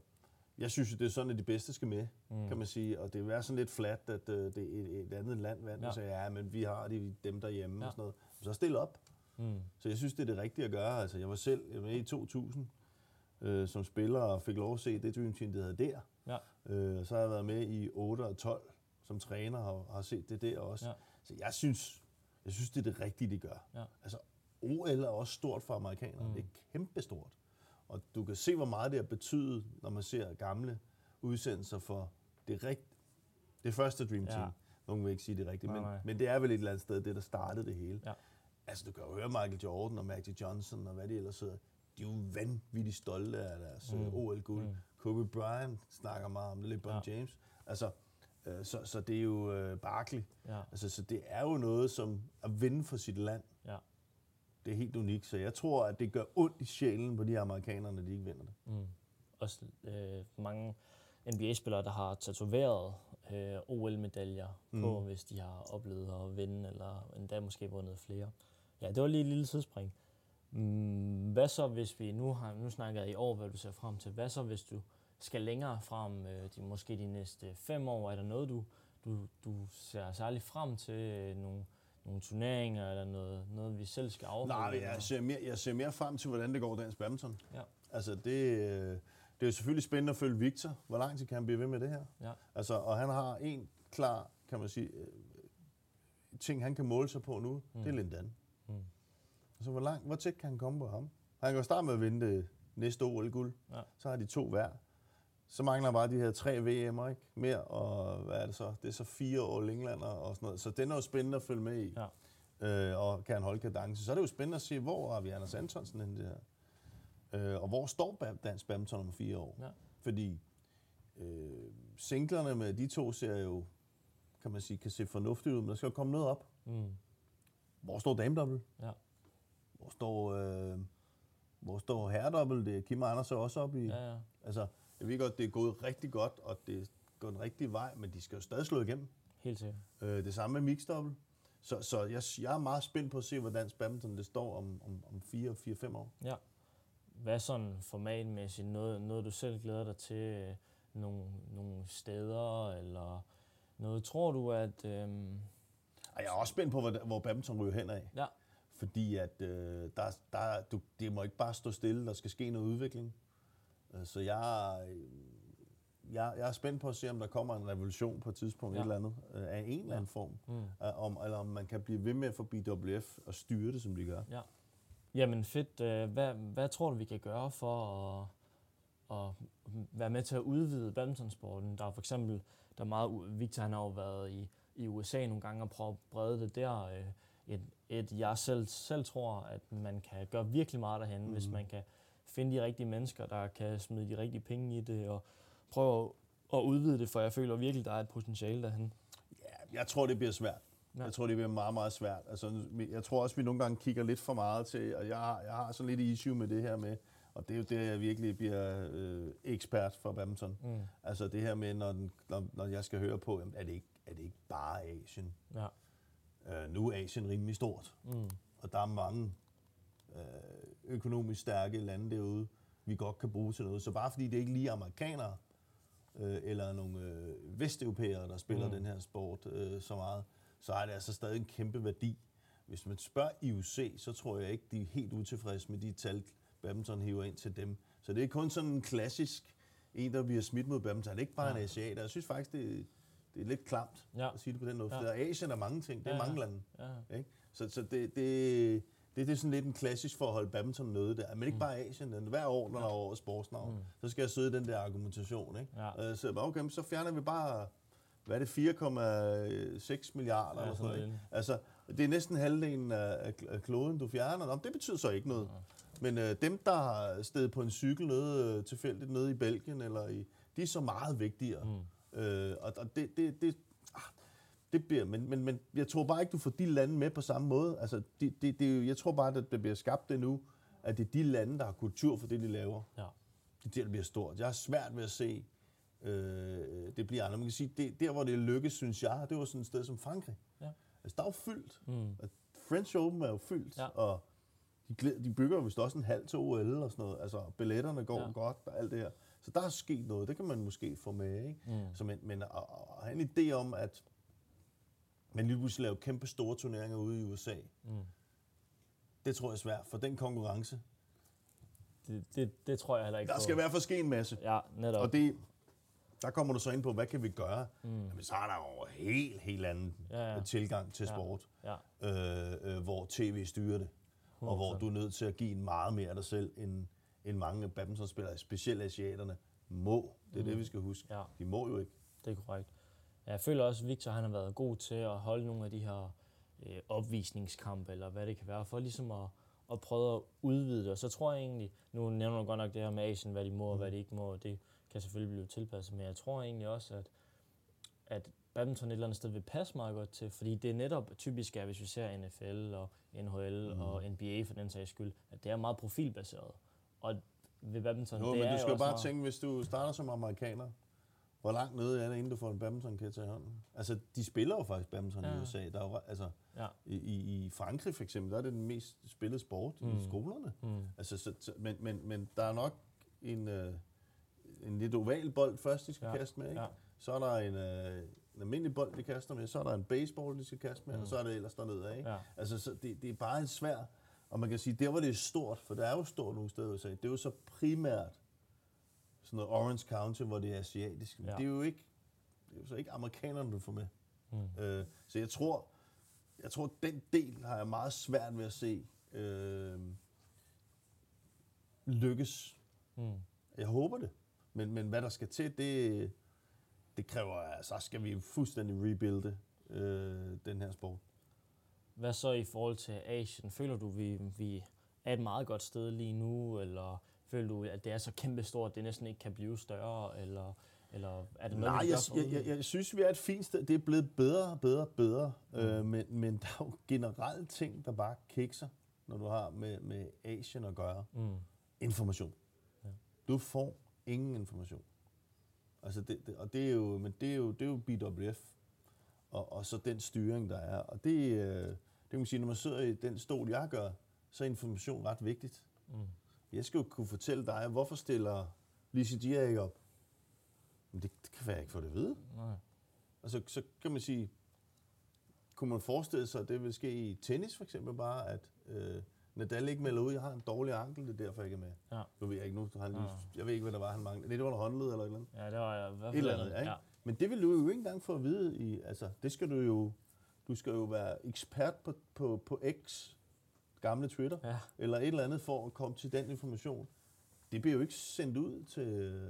jeg synes jo, det er sådan, at de bedste skal med, Mm. kan man sige. Og det vil være sådan lidt flat, at øh, det er et, et andet land vandt, Ja. og siger, ja, men vi har de, dem derhjemme Ja. og sådan noget. Så stil op. Mm. Så jeg synes, det er det rigtige at gøre. Altså, jeg var selv jeg var i 2000 øh, som spiller og fik lov at se det Dream Team, det hedder der. Ja. Øh, så har jeg været med i 8 og 12 som træner og har set det der også. Ja. Så jeg synes, jeg synes, det er det rigtige, de gør. Ja. Altså, OL er også stort for amerikanerne. Mm. Det er kæmpestort. Og du kan se, hvor meget det har betydet, når man ser gamle udsendelser for det, rigt, det første Dream Team. Ja. Ja. Nogen vil ikke sige det rigtigt, Nej, men, nej. men det er vel et eller andet sted, det der startede det hele. Ja. Altså, du kan jo høre Michael Jordan og Magic Johnson og hvad de ellers hedder. De er jo vanvittigt stolte af deres Mm. mm. OL-guld. Mm. Kobe Bryant snakker meget om det, LeBron Ja. ja. James. Altså, øh, så, så det er jo øh, Barkley. Ja. Altså, så det er jo noget som at vinde for sit land. Ja. Det er helt unikt, så jeg tror, at det gør ondt i sjælen på de amerikanere, når de ikke vinder det. Mm. Også øh, mange NBA-spillere, der har tatoveret øh, OL-medaljer mm. på, hvis de har oplevet at vinde, eller endda måske vundet flere. Ja, det var lige et lille tidsspring. Mm, hvad så, hvis vi nu har nu snakker jeg i år, hvad du ser frem til. Hvad så, hvis du skal længere frem, øh, de, måske de næste fem år? Er der noget, du, du, du ser særligt frem til? Øh, nogle, nogle turneringer, eller noget, noget vi selv skal afholde? Nej, jeg ser, mere, jeg ser mere frem til, hvordan det går dansk badminton. Ja. Altså, det, øh, det er jo selvfølgelig spændende at følge Victor. Hvor lang tid kan han blive ved med det her? Ja. Altså, og han har en klar, kan man sige, øh, ting, han kan måle sig på nu. Mm. Det er Lindan. Altså, hvor, langt, hvor tæt kan han komme på ham? Han kan jo starte med at vinde det næste OL-guld. Ja. Så har de to hver. Så mangler bare de her tre VM'er, ikke? Mere, og hvad er det så? Det er så fire All Englander og sådan noget. Så den er jo spændende at følge med i. Ja. Øh, og kan han holde kadence. Så er det jo spændende at se, hvor har vi Anders Antonsen henne det her? Øh, og hvor står dansk badminton om fire år? Ja. Fordi øh, singlerne med de to ser jo, kan man sige, kan se fornuftigt ud, men der skal jo komme noget op. Mm. Hvor står damedobbelt? Ja. Hvor står, øh, hvor står herredobbelt? Det er Kim og Anders er også op i. Ja, ja. Altså, jeg ved godt, det er gået rigtig godt, og det er gået den rigtige vej, men de skal jo stadig slå igennem. Helt sikkert. Øh, det samme med mixdobbelt. Så, så jeg, jeg er meget spændt på at se, hvordan badminton det står om, om, om 4-5 år. Ja. Hvad er sådan formatmæssigt noget, noget du selv glæder dig til? øh, Nogle, nogle steder, eller noget? Tror du, at... Øhm, Og jeg er også spændt på, hvor, hvor badminton ryger hen af. ja, Fordi at øh, der, der, du, det må ikke bare stå stille, der skal ske noget udvikling. Øh, Så jeg, øh, jeg, jeg er spændt på at se, om der kommer en revolution på et tidspunkt, Ja. et eller andet, øh, af en eller anden form. mm, Om, eller om man kan blive ved med at få BWF og styre det, som de gør. ja. Jamen fedt. Hvad, hvad tror du, vi kan gøre for at, at være med til at udvide badmintonsporten? Der er for eksempel, der er meget, Victor han har jo været i, i USA nogle gange og prøvet at brede det der. Et, et, jeg selv, selv tror, at man kan gøre virkelig meget derhen, mm. hvis man kan finde de rigtige mennesker, der kan smide de rigtige penge i det, og prøve at, udvide det, for jeg føler virkelig, der er et potentiale derhen. Ja, jeg tror, det bliver svært. Ja. Jeg tror, det bliver meget, meget svært. Altså, jeg tror også, vi nogle gange kigger lidt for meget til, og jeg har, jeg har sådan lidt issue med det her med, og det er jo det, jeg virkelig bliver øh, ekspert for badminton. Mm. Altså det her med, når, den, når, når jeg skal høre på, jamen, er, det ikke, er det ikke bare Asien? Ja. Øh, nu er Asien rimelig stort, Mm. og der er mange øh, økonomisk stærke lande derude, vi godt kan bruge til noget. Så bare fordi det ikke lige er amerikanere, øh, eller nogle øh, vesteuropæere, der spiller mm. den her sport øh, så meget, så er det altså stadig en kæmpe værdi. Hvis man spørger IUC, så tror jeg ikke, de er helt utilfredse med de tal, badminton hiver ind til dem. Så det er kun sådan en klassisk en, der bliver smidt mod badminton. Det er ikke bare ja. en asiat. Jeg synes faktisk, det, det er lidt klamt ja. at sige det på den måde. Ja. For Asien er mange ting. Det er ja, mange lande. Ja. Ikke? Så, så det, det, det, det er sådan lidt en klassisk for at holde badminton nede der. Men ikke mm. bare Asien. Men hver år, når der er årets sportsnavn, mm. så skal jeg søge den der argumentation. Ikke? Ja. Uh, så, okay, så fjerner vi bare, hvad er det, 4,6 milliarder? Ja, eller sådan noget, Altså, det er næsten halvdelen af, af kloden, du fjerner. Nå, det betyder så ikke noget. Ja. Men uh, dem, der har stedet på en cykel nede, uh, tilfældigt nede i Belgien, eller i, de er så meget vigtigere. Mm. Øh, og og det, det, det, ah, det bliver, men, men, men jeg tror bare ikke, du får de lande med på samme måde. Altså, det, det, det, jeg tror bare, at det bliver skabt det nu, at det er de lande, der har kultur for det, de laver. Ja. Det er der, bliver stort. Jeg har svært ved at se, øh, det bliver andet. Man kan sige, det, der hvor det lykkes, synes jeg, det var sådan et sted som Frankrig. Ja. Altså, der er jo fyldt. Mm. French Open er jo fyldt, ja. og de, de bygger jo vist også en halv til OL og sådan noget. Altså, billetterne går ja. godt og alt det her. Så der er sket noget, det kan man måske få med. Ikke? Mm. Så, men, men at, at have en idé om, at man lige pludselig laver kæmpe store turneringer ude i USA, mm. det tror jeg er svært, for den konkurrence. Det, det, det tror jeg heller ikke Der skal i hvert fald ske en masse. Ja, netop. Og det, der kommer du så ind på, hvad kan vi gøre? Mm. Jamen, så er der jo helt, helt anden ja, ja. tilgang til sport, ja. Ja. Øh, øh, hvor tv styrer det, 100%. og hvor du er nødt til at give en meget mere af dig selv, end, end mange badmintonspillere, specielt asiaterne, må. Det er mm. det, vi skal huske. Ja. De må jo ikke. Det er korrekt. Jeg føler også, at Victor han har været god til at holde nogle af de her øh, opvisningskampe, eller hvad det kan være, for ligesom at, at prøve at udvide det. Og så tror jeg egentlig, nu nævner du godt nok det her med Asien, hvad de må og hvad de ikke må, og det kan selvfølgelig blive tilpasset, men jeg tror egentlig også, at, at badminton et eller andet sted vil passe meget godt til, fordi det er netop typisk, at hvis vi ser NFL og NHL mm. og NBA for den sags skyld, at det er meget profilbaseret. Og ved badminton, jo, det men du skal jo bare meget... tænke, hvis du starter som amerikaner, hvor langt nede er det, inden du får en badminton-kæde i hånden? Altså, de spiller jo faktisk badminton ja. i USA. Der er jo, altså, ja. i, i Frankrig for eksempel, der er det den mest spillede sport mm. i skolerne. Mm. Altså, så, men, men, men der er nok en, øh, en lidt oval bold først, de skal ja. kaste med. Ikke? Ja. Så er der en, øh, en almindelig bold, de kaster med. Så er der en baseball, de skal kaste med. Mm. Og så er det ellers dernede. Ikke? Ja. Altså, så det, det er bare en svær og man kan sige, der hvor det er stort, for det er jo stort nogle steder i USA, det er jo så primært sådan noget Orange County, hvor det er asiatisk. Men ja. det er jo ikke, det er jo så ikke amerikanerne, du får med. Mm. Øh, så jeg tror, jeg tror, den del har jeg meget svært ved at se øh, lykkes. Mm. Jeg håber det. Men, men hvad der skal til, det, det kræver, så skal vi fuldstændig rebuilde øh, den her sport. Hvad så i forhold til Asien? Føler du, vi, vi er et meget godt sted lige nu, eller føler du, at det er så kæmpestort, at det næsten ikke kan blive større, eller, eller er det noget, Nej, jeg, jeg, jeg, jeg synes, vi er et fint sted. Det er blevet bedre, bedre, bedre, mm. øh, men, men der er jo generelt ting, der bare kikser, når du har med, med Asien at gøre. Mm. Information. Ja. Du får ingen information. Altså det, det, og det er jo, men det er jo, det er jo BWF, og, og så den styring, der er. Og det, øh, det kan man sige, når man sidder i den stol, jeg gør, så er information ret vigtigt. Mm. Jeg skal jo kunne fortælle dig, hvorfor stiller Lise Dia ikke op? Men det, det kan jeg ikke få det at vide. Nej. Og så, så kan man sige, kunne man forestille sig, at det vil ske i tennis for eksempel bare, at øh, Nadal ikke melder ud, jeg har en dårlig ankel, det er derfor, jeg ikke er med. Ja. Nu ved jeg ikke, nu han lige, ja. jeg ved ikke, hvad der var, han manglede. Det var en håndled eller et eller andet. Ja, det var jeg. I hvert fald et eller andet, ikke? Ja. Men det vil du jo ikke engang få at vide. I, altså, det skal du jo... Du skal jo være ekspert på, på, på X, gamle Twitter, ja. eller et eller andet for at komme til den information. Det bliver jo ikke sendt ud til,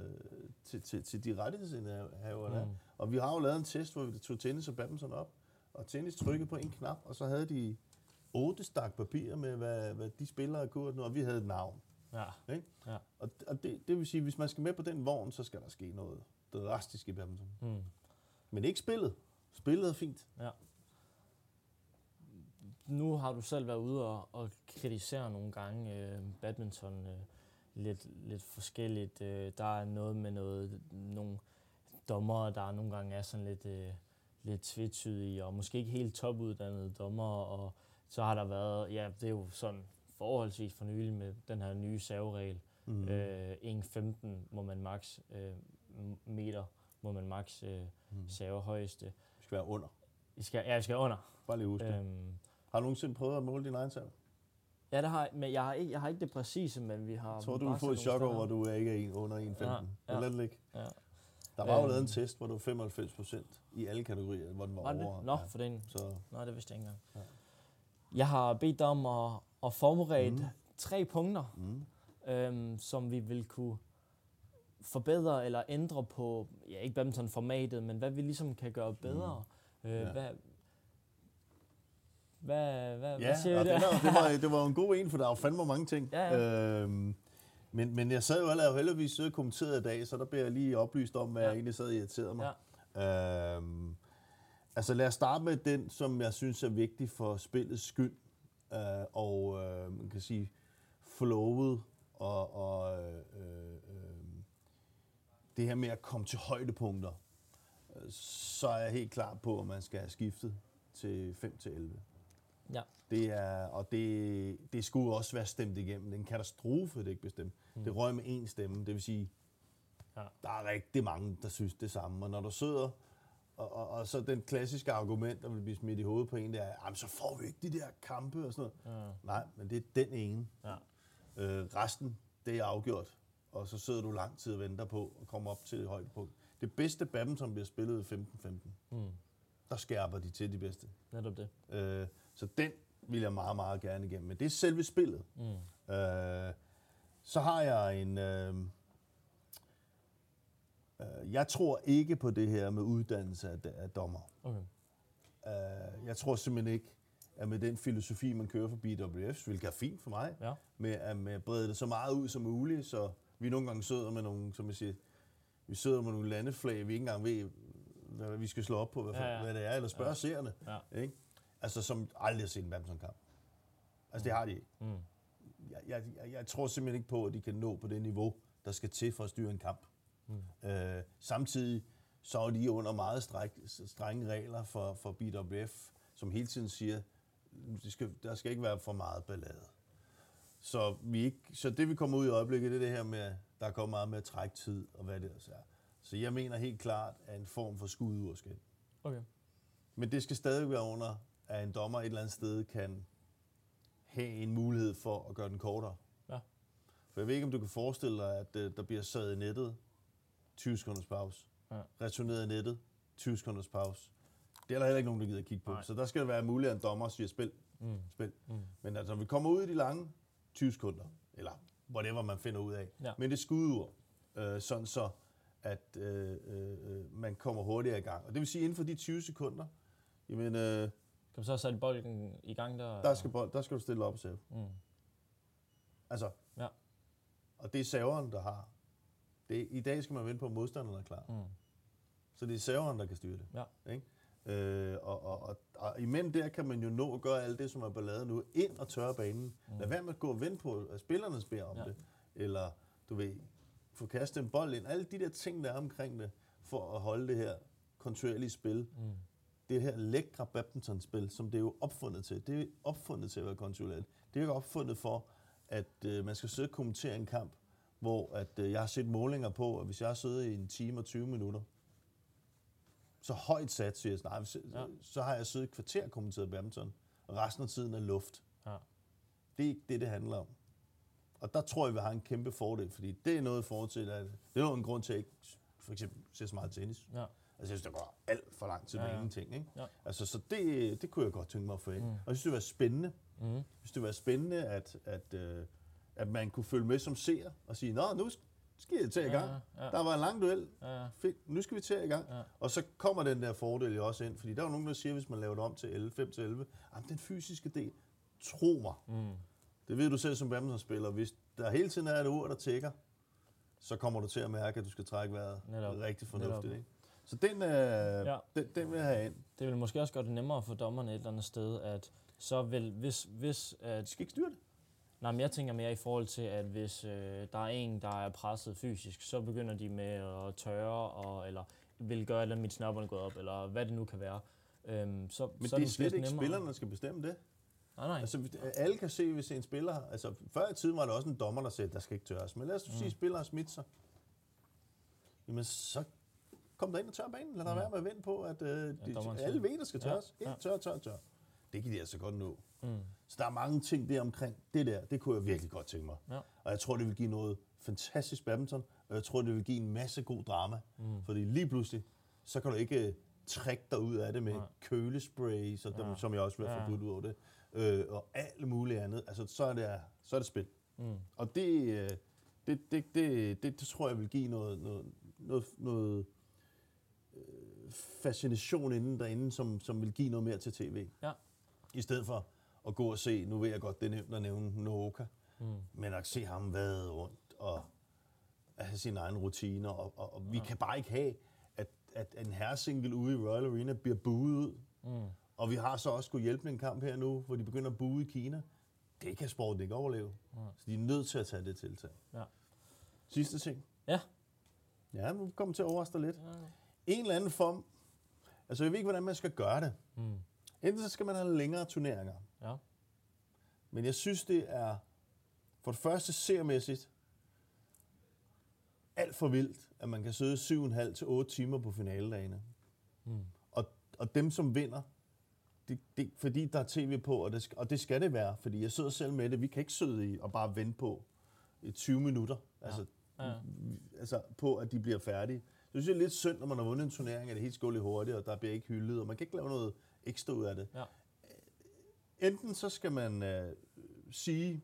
til, til, til de rettighedsindhavere, der mm. Og vi har jo lavet en test, hvor vi tog tennis og badminton op, og tennis trykkede på en knap, og så havde de otte stak papir med, hvad, hvad de spillere kunne, og vi havde et navn. Ja. Ikke? ja. Og, og det, det vil sige, hvis man skal med på den vogn, så skal der ske noget drastisk i badminton. Mm. Men ikke spillet. Spillet er fint. Ja. Nu har du selv været ude og, og kritisere nogle gange øh, badminton øh, lidt, lidt forskelligt. Øh, der er noget med noget, nogle dommer, der nogle gange er sådan lidt, øh, lidt tvetydige, og måske ikke helt topuddannede dommer, og så har der været, ja, det er jo sådan forholdsvis for nylig med den her nye serveregel. Mm. Øh, 1,15 må man max øh, meter, må man max øh, Mm. serve højeste. Det skal være under. I skal, ja, vi skal under. Bare lige huske. Øhm, Har du nogensinde prøvet at måle din egen serve? ja, det har jeg, men jeg har, ikke, jeg har ikke det præcise, men vi har... Jeg tror, du bare vil få et chok over, at du er ikke er under 1,15. Ja, Ja. Lad det ligge. Ja. Der var jo Øhm. lavet en test, hvor du var 95 procent i alle kategorier, hvor den var, Var det over. Nå, Ja. for den. Så Nej, det vidste jeg ikke engang. Ja. Jeg har bedt dig om at, at forberede mm. tre punkter, mm. øhm, som vi vil kunne forbedre eller ændre på, ja ikke badminton-formatet, men hvad vi ligesom kan gøre bedre. Mm. Øh, Ja. hvad, hvad, hvad, Ja, hvad siger det, der? var, det, var, det var en god en, for der er jo fandme mange ting. Ja, Øhm, men, men jeg sad jo allerede heldigvis siddet og kommenteret i dag, så der bliver jeg lige oplyst om, hvad Ja. jeg egentlig sad og irriterede mig. Ja. Øhm, altså lad os starte med den, som jeg synes er vigtig for spillets skyld. Øh, og øh, man kan sige flowet og, og øh, øh, det her med at komme til højdepunkter. Øh, Så er jeg helt klar på, at man skal have skiftet til 5 til 11. Ja. Det er, og det, det skulle også være stemt igennem. Det er en katastrofe, det ikke bestemt. Mm. Det røg med én stemme, det vil sige, Ja. der er rigtig mange, der synes det samme. Og når du sidder, og, og, og så den klassiske argument, der vil blive smidt i hovedet på en, det er, så får vi ikke de der kampe og sådan noget. Ja. Nej, men det er den ene. Ja. Øh, resten, det er afgjort. Og så sidder du lang tid og venter på at komme op til et højdepunkt. Det bedste badminton bliver spillet i 15-15. Mm. Der skærper de til de bedste. Netop det. Øh, så den vil jeg meget, meget gerne igennem. Men det er selve spillet. Mm. Øh, så har jeg en... Øh, øh, jeg tror ikke på det her med uddannelse af, af dommer. Okay. Øh, jeg tror simpelthen ikke, at med den filosofi, man kører for BWF, hvilket er fint for mig, Ja. med at, med at brede det så meget ud som muligt, så vi nogle gange sidder med nogle, som jeg siger, vi sidder med nogle landeflag, vi ikke engang ved, hvad vi skal slå op på, hvad, Ja, ja, hvad det er, eller spørge Ja. seerne. Ja. Ikke? Altså, som aldrig har set en badmintonkamp. Altså, det har de ikke. Mm. Jeg, jeg, jeg, jeg tror simpelthen ikke på, at de kan nå på det niveau, der skal til for at styre en kamp. Mm. Øh, samtidig så er de under meget stræk, strenge regler for, for BWF, som hele tiden siger, det skal, der skal ikke være for meget ballade. Så, vi ikke, så det vi kommer ud i øjeblikket, det er det her med, der kommer meget med at trække tid og hvad det ellers er. Så jeg mener helt klart, at en form for skud skal. Okay. Men det skal stadig være under, at en dommer et eller andet sted kan have en mulighed for at gøre den kortere. Ja. For jeg ved ikke, om du kan forestille dig, at øh, der bliver sad i nettet 20 sekunders pause. Ja. Returneret i nettet 20 sekunders pause. Det er der heller ikke nogen, der gider at kigge på. Nej. Så der skal være muligt, at en dommer siger spil, Mm. spil. Mm. Men altså, vi kommer ud i de lange 20 sekunder, eller whatever man finder ud af. Ja. Men det skudord, øh, sådan så, at øh, øh, man kommer hurtigere i gang. Og det vil sige, inden for de 20 sekunder, jamen, øh, Kan du så sætte bolden i gang der? der, skal, bold- der skal du stille op og save. Mm. Altså, Ja. og det er saveren, der har. Det, I dag skal man vente på, at modstanderen er klar. Mm. Så det er saveren, der kan styre det. Ja. Ikke? Øh, og, og, og, og imellem der kan man jo nå at gøre alt det, som er ballade nu, ind og tørre banen. Mm. Lad være med at gå og vente på, at spillerne beder om Ja. det. Eller, du ved, få kastet en bold ind. Alle de der ting, der er omkring det, for at holde det her kontinuerlige spil. Mm. Det her lækre badmintonspil, som det er jo opfundet til. Det er opfundet til at være kontinuerligt. Det er jo ikke opfundet for, at øh, man skal sidde og kommentere en kamp, hvor at, øh, jeg har set målinger på, at hvis jeg har siddet i en time og 20 minutter, så højt sat, siger jeg, nej, hvis- Ja. så har jeg siddet et kvarter kommenteret badminton, og resten af tiden er luft. Ja. Det er ikke det, det handler om. Og der tror jeg, vi har en kæmpe fordel, fordi det er noget forhold til, at det er jo en grund til, at jeg ikke for eksempel ser så meget tennis. Ja. Altså, jeg synes, der går alt for lang tid med Ja, ja, ingenting. Ikke? Ja. Altså, så det, det kunne jeg godt tænke mig at få ind. Mm. Mm. Og jeg synes, det var spændende. Mm. Jeg synes, det var spændende, at, at, øh, at man kunne følge med som seer og sige, nå, nu skal jeg til i gang. Ja, ja, Der var en lang duel. ja. Fedt, nu skal vi til i gang. Ja. Og så kommer den der fordel jo også ind, fordi der er jo nogen, der siger, hvis man laver det om til 11, 5 til 11, jamen den fysiske del, tro mig, Mm. det ved du selv som badmintonspiller, hvis der hele tiden er et ur, der tækker, så kommer du til at mærke, at du skal trække vejret Netop. rigtig fornuftigt. Netop. Ikke? Så den, øh, ja. den, den vil jeg have ind. Det vil måske også gøre det nemmere for dommerne et eller andet sted, at så vil, hvis, hvis at, De skal ikke styre det. Nej, men jeg tænker mere i forhold til, at hvis øh, der er en, der er presset fysisk, så begynder de med at tørre, og, eller vil gøre, at mit snapperne går op, eller hvad det nu kan være. Øhm, så, Men så det er slet ikke nemmere. spillerne, der skal bestemme det. Nej, nej. Altså, alle kan se, hvis en spiller... Altså, før i tiden var det også en dommer, der sagde, der skal ikke tørres. Men lad os mm. sige, at spilleren smidt sig. Jamen, så kom der ind og tør banen. Lad der mm. være med at vente på, at uh, de, dommeren alle ved, der skal tørres. Ja, Ja, ja. ja. Tør, tør, tør. Det kan de altså godt nå. Mm. Så der er mange ting der omkring det der. Det kunne jeg virkelig godt tænke mig. Ja. Og jeg tror, det vil give noget fantastisk badminton, og jeg tror, det vil give en masse god drama. Mm. Fordi lige pludselig, så kan du ikke øh, trække dig ud af det med Nej. kølespray, så dem, Ja. som jeg også vil have Ja. forbudt ud over det, øh, og alt muligt andet. Altså, så er det, så er det spil. Mm. Og det, øh, det, det, det, det, det tror jeg vil give noget, noget, noget, noget øh, fascination inden derinde, som, som vil give noget mere til tv. Ja. I stedet for at gå og se, nu ved jeg godt, det er nemt at nævne Nooka, Mm. men at se ham vade rundt og at have sine egne rutiner. Og, og, og vi kan bare ikke have, at, at en herresingle ude i Royal Arena bliver buet ud. Mm. Og vi har så også skulle hjælpe en kamp her nu, hvor de begynder at bue i Kina. Det kan sporten ikke overleve. Nej. Så de er nødt til at tage det tiltag. Ja. Sidste ting. Ja. Ja, nu kommer til at overraske lidt. Ja. En eller anden form. Altså, jeg ved ikke, hvordan man skal gøre det. Mm. Enten så skal man have længere turneringer. Ja. Men jeg synes, det er for det første sermæssigt alt for vildt, at man kan sidde 7,5 til 8 timer på finaledagene. Mm. Og, og dem, som vinder, det, det, fordi der er tv på, og det, skal, og det skal det være, fordi jeg sidder selv med det. Vi kan ikke sidde i og bare vente på i 20 minutter, altså, Ja. altså på, at de bliver færdige. Så synes jeg er lidt synd, når man har vundet en turnering, at det helt skålet hurtigt, og der bliver ikke hyldet, og man kan ikke lave noget ekstra ud af det. Ja. Enten så skal man øh, sige,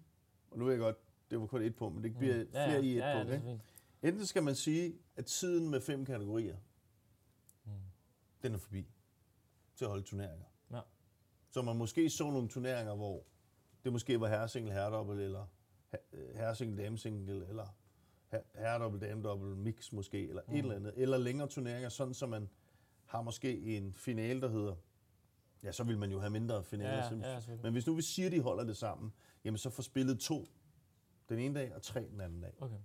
og nu ved jeg godt, det var kun et punkt, men det bliver Mm. Ja, flere ja. i et ja, ja, punkt. er Ikke? Enten skal man sige, at tiden med fem kategorier, Mm. den er forbi til at holde turneringer. Ja. Så man måske så nogle turneringer, hvor det måske var herresingle, herredobbelt, eller øh, herresingle, damesingle, eller her- herredobbelt, damedobbelt, mix måske, eller mm. et eller andet. Eller længere turneringer, sådan så man har måske en finale, der hedder, ja, så vil man jo have mindre finaler. Ja, ja. Men hvis nu vi siger, at de holder det sammen, jamen så får spillet to den ene dag, og tre den anden dag. Okay.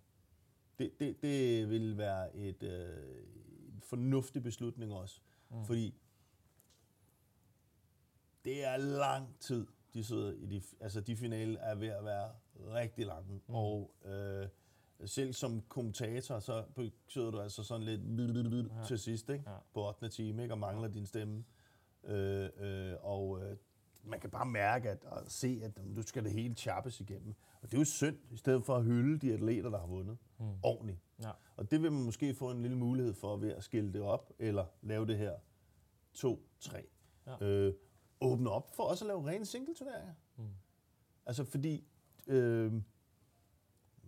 Det, det, det vil være et, øh, en fornuftig beslutning også. Mm. Fordi det er lang tid, de sidder i de, altså de finale er ved at være rigtig lange. Mm. Og øh, selv som kommentator, så sidder du altså sådan lidt ja. til sidst, ikke? Ja. på 8. time, ikke? og mangler din stemme. Øh, øh, og øh, man kan bare mærke at, og se, at nu skal det hele chappes igennem. Og det er jo synd, i stedet for at hylde de atleter, der har vundet mm. ordentligt. Ja. Og det vil man måske få en lille mulighed for ved at skille det op, eller lave det her 2-3. Ja. Øh, åbne op for også at lave rene singleturneringer. Mm. Altså fordi... Øh,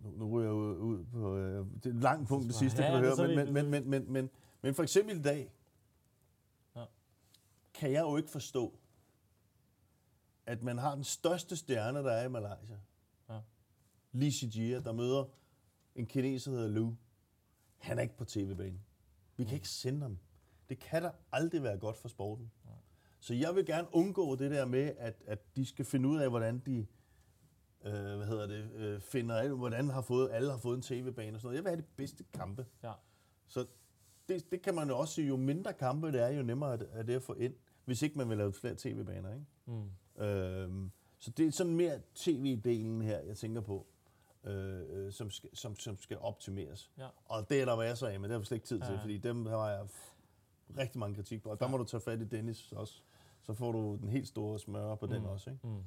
nu, nu ryger jeg ud på... Øh, det er et langt punkt, det sidste, du høre. Men, men, men, men, men, men, men for eksempel i dag. Kan jeg jo ikke forstå, at man har den største stjerne, der er i Malaysia. Ja. Lee Shijia, der møder en kineser, der hedder Lu. Han er ikke på tv-banen. Vi kan ikke sende ham. Det kan da aldrig være godt for sporten. Så jeg vil gerne undgå det der med, at, at de skal finde ud af, hvordan de øh, hvad hedder det, øh, finder af, hvordan har fået, alle har fået en tv-bane og sådan noget. Jeg vil have de bedste kampe. Ja. Så det, det kan man jo også sige, jo mindre kampe det er, jo nemmere er det, er det at få ind, hvis ikke man vil lave flere tv-baner. Ikke? Mm. Øhm, så det er sådan mere tv-delen her, jeg tænker på, øh, øh, som, skal, som, som skal optimeres. Ja. Og det er der masser af, men det har vi slet ikke tid til, Ja, ja. fordi dem har jeg rigtig mange kritik på. Og der må du tage fat i Dennis også. Så får du den helt store smør på den Mm. også. Ikke? Mm.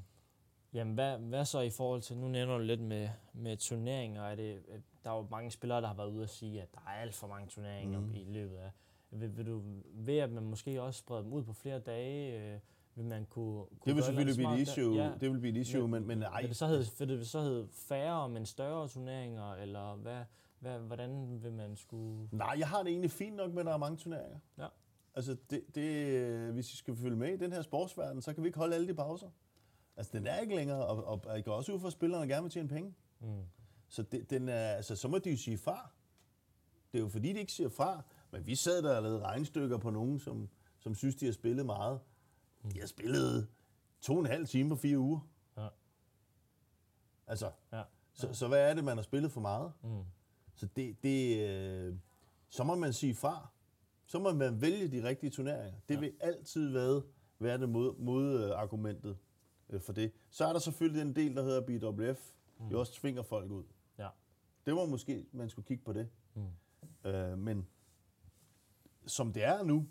Jamen, hvad, hvad så i forhold til, nu nævner du lidt med, med turneringer, er det, øh, der er jo mange spillere, der har været ude og sige, at der er alt for mange turneringer mm. i løbet af. Vil, vil du ved, at man måske også spreder dem ud på flere dage, øh, vil man kunne, kunne Det vil selvfølgelig blive et issue, der? det vil blive et issue, men, men ej, Vil det så hedde, vil det så hedde færre, men større turneringer, eller hvad, hvad, hvordan vil man skulle... Nej, jeg har det egentlig fint nok med, at der er mange turneringer. Ja. Altså, det, det, øh, hvis I skal følge med i den her sportsverden, så kan vi ikke holde alle de pauser. Altså, den er ikke længere, og, og, og jeg går også ud for, at spillerne gerne vil tjene penge. Mm. Så det, den er, altså, så må de jo sige fra. Det er jo fordi, de ikke siger fra. Men vi sad der og lavede regnstykker på nogen, som, som synes, de har spillet meget. De har spillet to og en halv time på fire uger. Ja. Altså, Ja. så, så hvad er det, man har spillet for meget? Mm. Så det, det øh, så må man sige fra. Så må man vælge de rigtige turneringer. Det ja. vil altid være, være det mod, modargumentet øh, for det. Så er der selvfølgelig den del, der hedder BWF, mm. jo også tvinger folk ud. Ja. Det var måske, man skulle kigge på det. Mm. Øh, men som det er nu,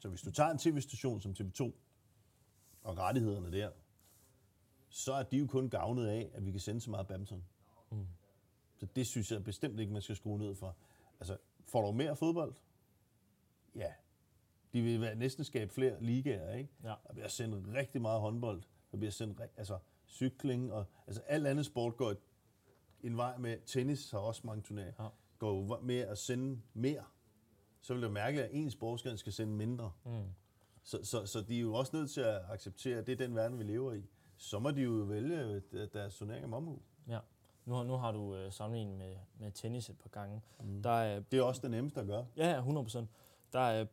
så hvis du tager en tv-station som TV2, og rettighederne der, så er de jo kun gavnet af, at vi kan sende så meget badminton. Mm. Så det synes jeg bestemt ikke, man skal skrue ned for. Altså, får du mere fodbold? Ja. De vil være- næsten skabe flere ligaer, ikke? Ja. Der bliver sendt rigtig meget håndbold. Der bliver sendt altså, cykling og altså alt andet sport går en vej med. Tennis har også mange turneringer. Ja. Går jo med at sende mere. Så vil det mærkeligt, at en sportsgren skal sende mindre. Mm. Så, så, så de er jo også nødt til at acceptere, at det er den verden, vi lever i. Så må de jo vælge øh, deres turnering om omhu. Ja. Nu, nu har du øh, sammenlignet med, med tennis et par gange. Mm. Der er, Det er også det nemmeste at gøre. ja, ja, 100%. Der er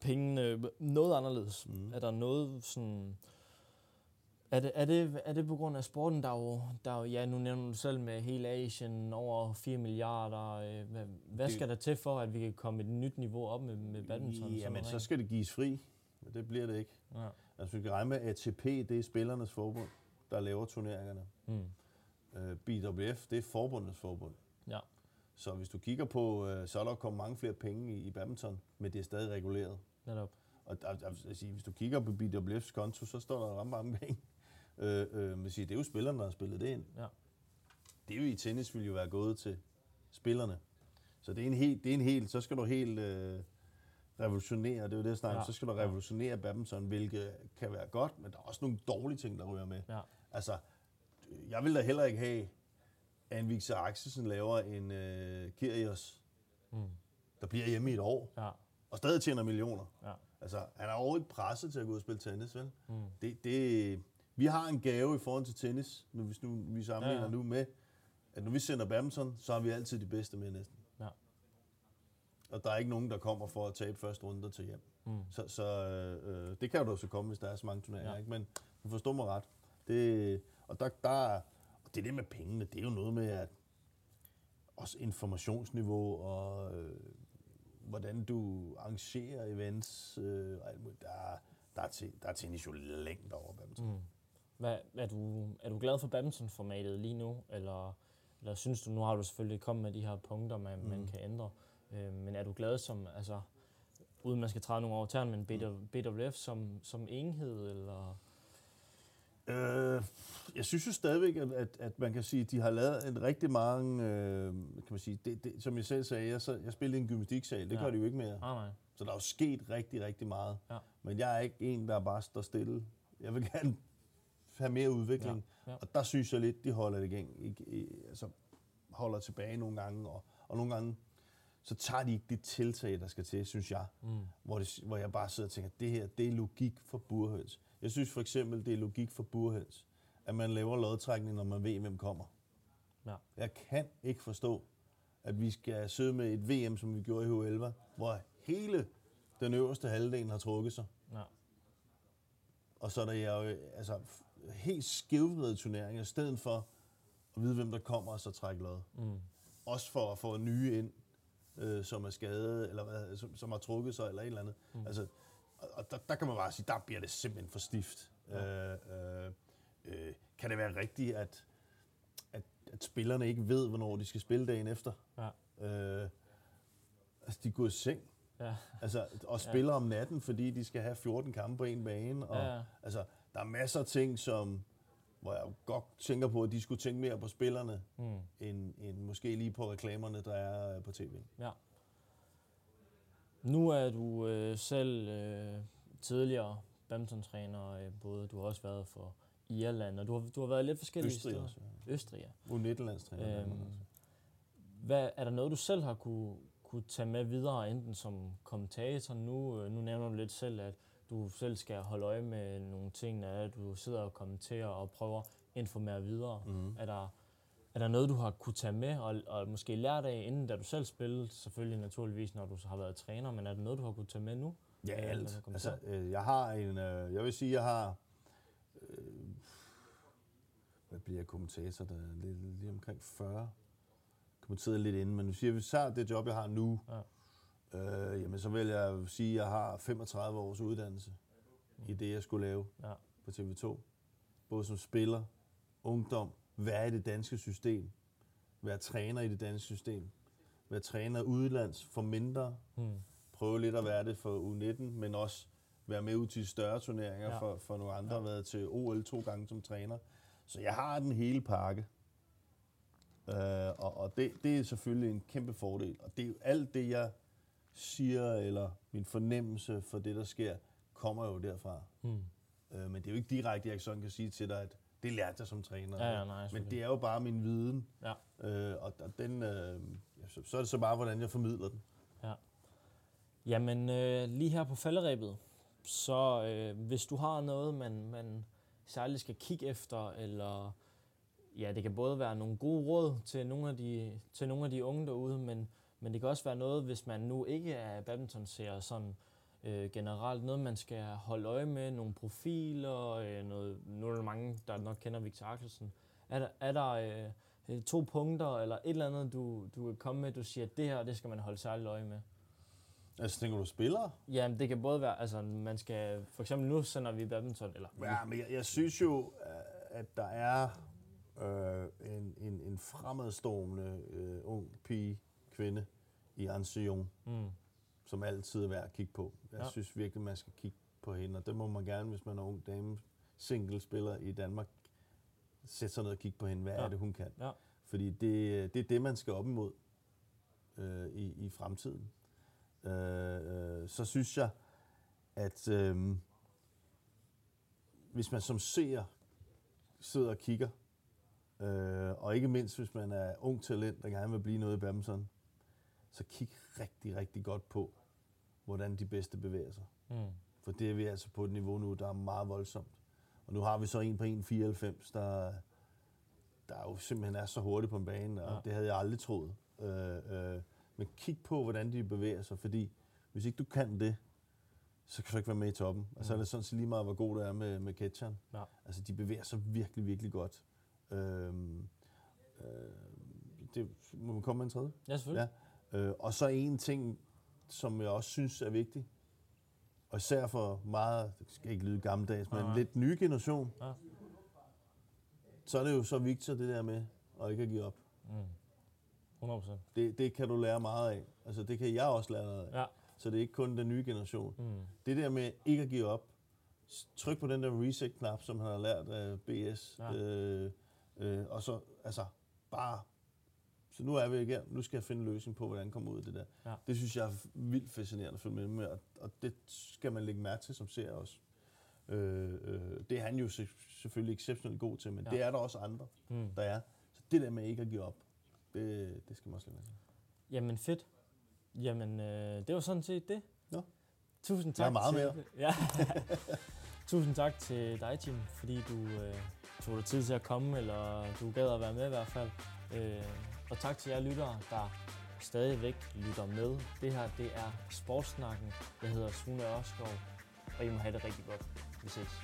pengene noget anderledes. Mm. Er der noget sådan... Er det, er, det, er det på grund af sporten, der er jo, der er jo ja, nu nævner du selv med hele Asien, over 4 milliarder. øh, Hvad, hvad Det- skal der til for, at vi kan komme et nyt niveau op med, med badminton? Ja, sådan men så skal det gives fri. Men det bliver det ikke. Ja. Altså, vi kan regne med, at ATP, det er spillernes forbund, der laver turneringerne. Mm. Øh, BWF, det er forbundets forbund. Ja. Så hvis du kigger på, øh, så er der kommet mange flere penge i, i badminton, men det er stadig reguleret. Netop. Og sige, hvis du kigger på BWF's konto, så står der ret mange penge. Øh, øh, men sige, det er jo spillerne, der har spillet det ind. Ja. Det er jo i tennis ville jo være gået til spillerne. Så det er en helt, det er en helt så skal du helt øh, revolutionere, det er jo det, jeg snakker Ja. så skal du revolutionere badminton, hvilket kan være godt, men der er også nogle dårlige ting, der ryger med. Ja. Altså, jeg vil da heller ikke have, at en Victor Axelsen laver en øh, Kyrgios, Mm. der bliver hjemme i et år, Ja. og stadig tjener millioner. Ja. Altså, han er overhovedet ikke presset til at gå ud og spille tennis, vel? Mm. Det, det, vi har en gave i forhold til tennis, nu, hvis nu vi sammenligner Ja, ja, nu med, at når vi sender badminton, så har vi altid de bedste med næsten. Ja. Og der er ikke nogen, der kommer for at tabe første runde til hjem. Mm. Så, så øh, det kan jo da så komme, hvis der er så mange turneringer, Ja. ikke? Men du forstår mig ret. Det, og der, der, og det der med pengene, det er jo noget med, at også informationsniveau og øh, hvordan du arrangerer events, øh, og alt muligt, der, der, er der er tennis jo længt over badminton. Mm. Hvad, er, du, er du glad for badmintonformatet lige nu, eller, eller synes du, nu har du selvfølgelig kommet med de her punkter, man, mm. man Mm. kan ændre, øh, men er du glad som, altså, uden man skal træde nogen over tæren, men Mm. BWF som, som enhed, eller? Øh, jeg synes jo stadigvæk, at, at, at man kan sige, at de har lavet en rigtig mange, øh, kan man sige, det, det, som jeg selv sagde, jeg, så, jeg spillede i en gymnastiksal, det Ja. gør de jo ikke mere. Nej, nej. Så der er jo sket rigtig, rigtig meget. Ja. Men jeg er ikke en, der bare står stille. Jeg vil gerne have mere udvikling. Ja, ja. Og der synes jeg lidt, de holder det gang. Ikke, altså, holder tilbage nogle gange. Og, og nogle gange, så tager de ikke det tiltag, der skal til, synes jeg. Mm. Hvor, det, hvor jeg bare sidder og tænker, det her, det er logik for burhøns. Jeg synes for eksempel, det er logik for burhøns, at man laver lodtrækning, når man ved, hvem kommer. Ja. Jeg kan ikke forstå, at vi skal sidde med et VM, som vi gjorde i H11, hvor hele den øverste halvdel har trukket sig. Ja. Og så er der jo altså, helt skævvredet turneringer, i stedet for at vide, hvem der kommer, og så trække lod. Mm. Også for at få nye ind, øh, som er skadet, eller hvad, som, som har trukket sig, eller et eller andet. Mm. Altså, og og der, der kan man bare sige, der bliver det simpelthen for stift. Ja. Øh, øh, øh, kan det være rigtigt, at, at, at spillerne ikke ved, hvornår de skal spille dagen efter? Ja. Øh, altså, de går i seng. Ja. Altså, og spiller om natten, fordi de skal have 14 kampe på en bane. Og, Ja, ja. Altså, der er masser af ting, som, hvor jeg godt tænker på, at de skulle tænke mere på spillerne, Mm. end, end måske lige på reklamerne, der er øh, på tv. Ja. Nu er du øh, selv øh, tidligere badmintontræner, øh, både du har også været for Irland, og du har, du har været lidt forskellige Østrig steder. også. Østrig, ja. U19-landstræner. Øhm, hvad, er der noget, du selv har kunne, kunne tage med videre, enten som kommentator nu? Øh, nu nævner du lidt selv, at du selv skal holde øje med nogle ting, at du sidder og kommenterer og prøver at informere videre. mm. Er der, er der noget, du har kunne tage med og, og måske lært af, inden da du selv spillede? Selvfølgelig naturligvis, når du så har været træner, men er der noget, du har kunne tage med nu? Ja, Øh, alt. Altså, øh, jeg har en, øh, jeg vil sige, jeg har, øh, hvad bliver jeg kommentator, der er lige, lige omkring 40, kommenteret lidt inden, men hvis jeg tager det job, jeg har nu, Ja. Øh, jamen så vil jeg sige, at jeg har 35 års uddannelse i det, jeg skulle lave Ja. på TV2. både som spiller, ungdom, være i det danske system, være træner i det danske system, være træner udlands for mindre, Mm. prøve lidt at være det for U19, men også være med ud til større turneringer Ja. for, for nogle andre, Ja. været til OL to gange som træner. Så jeg har den hele pakke. Øh, og og det, det er selvfølgelig en kæmpe fordel. Og det er jo alt det, jeg siger, eller min fornemmelse for det, der sker, kommer jo derfra. Mm. Øh, men det er jo ikke direkte, jeg sådan kan sige til dig, at det lærte jeg som træner. Ja, ja, nej, men det er jo bare min viden. Ja. Øh, og, og den, øh, ja, så, så er det så bare, hvordan jeg formidler den. Jamen, øh, lige her på falderæbet, så øh, hvis du har noget, man, man særligt skal kigge efter, eller ja, det kan både være nogle gode råd til nogle af de, til nogle af de unge derude, men, men det kan også være noget, hvis man nu ikke er badmintonseer sådan øh, generelt, noget man skal holde øje med, nogle profiler, øh, noget, nu er der mange, der nok kender Victor Axelsen. Er der, er der øh, to punkter, eller et eller andet, du, du kan komme med, du siger, at det her, det skal man holde særligt øje med? Altså, tænker du spillere? Ja, det kan både være, altså man skal, for eksempel nu sender vi badminton, eller Ja, men jeg, jeg synes jo, øh, at der er øh, en, en, en fremadstående øh, ung pige, kvinde i Ansion, mm, som altid er værd at kigge på. Jeg Ja. synes virkelig, man skal kigge på hende, og det må man gerne, hvis man er ung dame, single spiller i Danmark, sætte sig ned og kigge på hende. Hvad Ja. ja. er det, hun kan? Ja. Fordi det, det er det, man skal op imod øh, i, i fremtiden. Øh, øh, så synes jeg, at øh, hvis man som seer sidder og kigger, øh, og ikke mindst hvis man er ung talent, der gerne vil blive noget i badminton, så kig rigtig, rigtig godt på, hvordan de bedste bevæger sig. mm, For det er vi altså på et niveau nu, der er meget voldsomt. Og nu har vi så en på 1,94, der, der jo simpelthen er så hurtigt på en bane, og Ja. det havde jeg aldrig troet. Øh, øh, men kig på, hvordan de bevæger sig, fordi hvis ikke du kan det, så kan du ikke være med i toppen. Og så er det sådan set lige meget, hvor god du er med, med catcheren. Ja. Altså, de bevæger sig virkelig, virkelig godt. Øhm, øh, det, må man komme med en tredje? ja, selvfølgelig. Ja. Øh, og så en ting, som jeg også synes er vigtig, og især for meget, det skal ikke lyde gammeldags, men nej. lidt nye generation, Ja. så er det jo så vigtigt det der med at ikke at give op. Mm. 100 Det, det kan du lære meget af. Altså det kan jeg også lære noget af. Ja. Så det er ikke kun den nye generation. Mm. Det der med ikke at give op, tryk på den der reset-knap, som han har lært af BS, Ja. øh, øh, og så altså bare, så nu er vi igen, nu skal jeg finde en løsning på, hvordan jeg kommer ud af det der. Ja. Det synes jeg er vildt fascinerende at følge med og, og det skal man lægge mærke til som ser også. Øh, øh, det er han jo se- selvfølgelig exceptionelt god til, men Ja. ja. det er der også andre, Mm. der er. Så det der med ikke at give op, det, det skal man også lægge mærke til. Jamen fedt. Jamen, øh, det var sådan set det. Nå. Tusind tak Der er meget til, mere. Ja. Tusind tak til dig, Tim, fordi du øh, tog dig tid til at komme, eller du gad at være med i hvert fald. Øh, og tak til jer lyttere, der stadigvæk lytter med. Det her, det er Sportsnakken. Jeg hedder Sune Ørskov, og I må have det rigtig godt. Vi ses.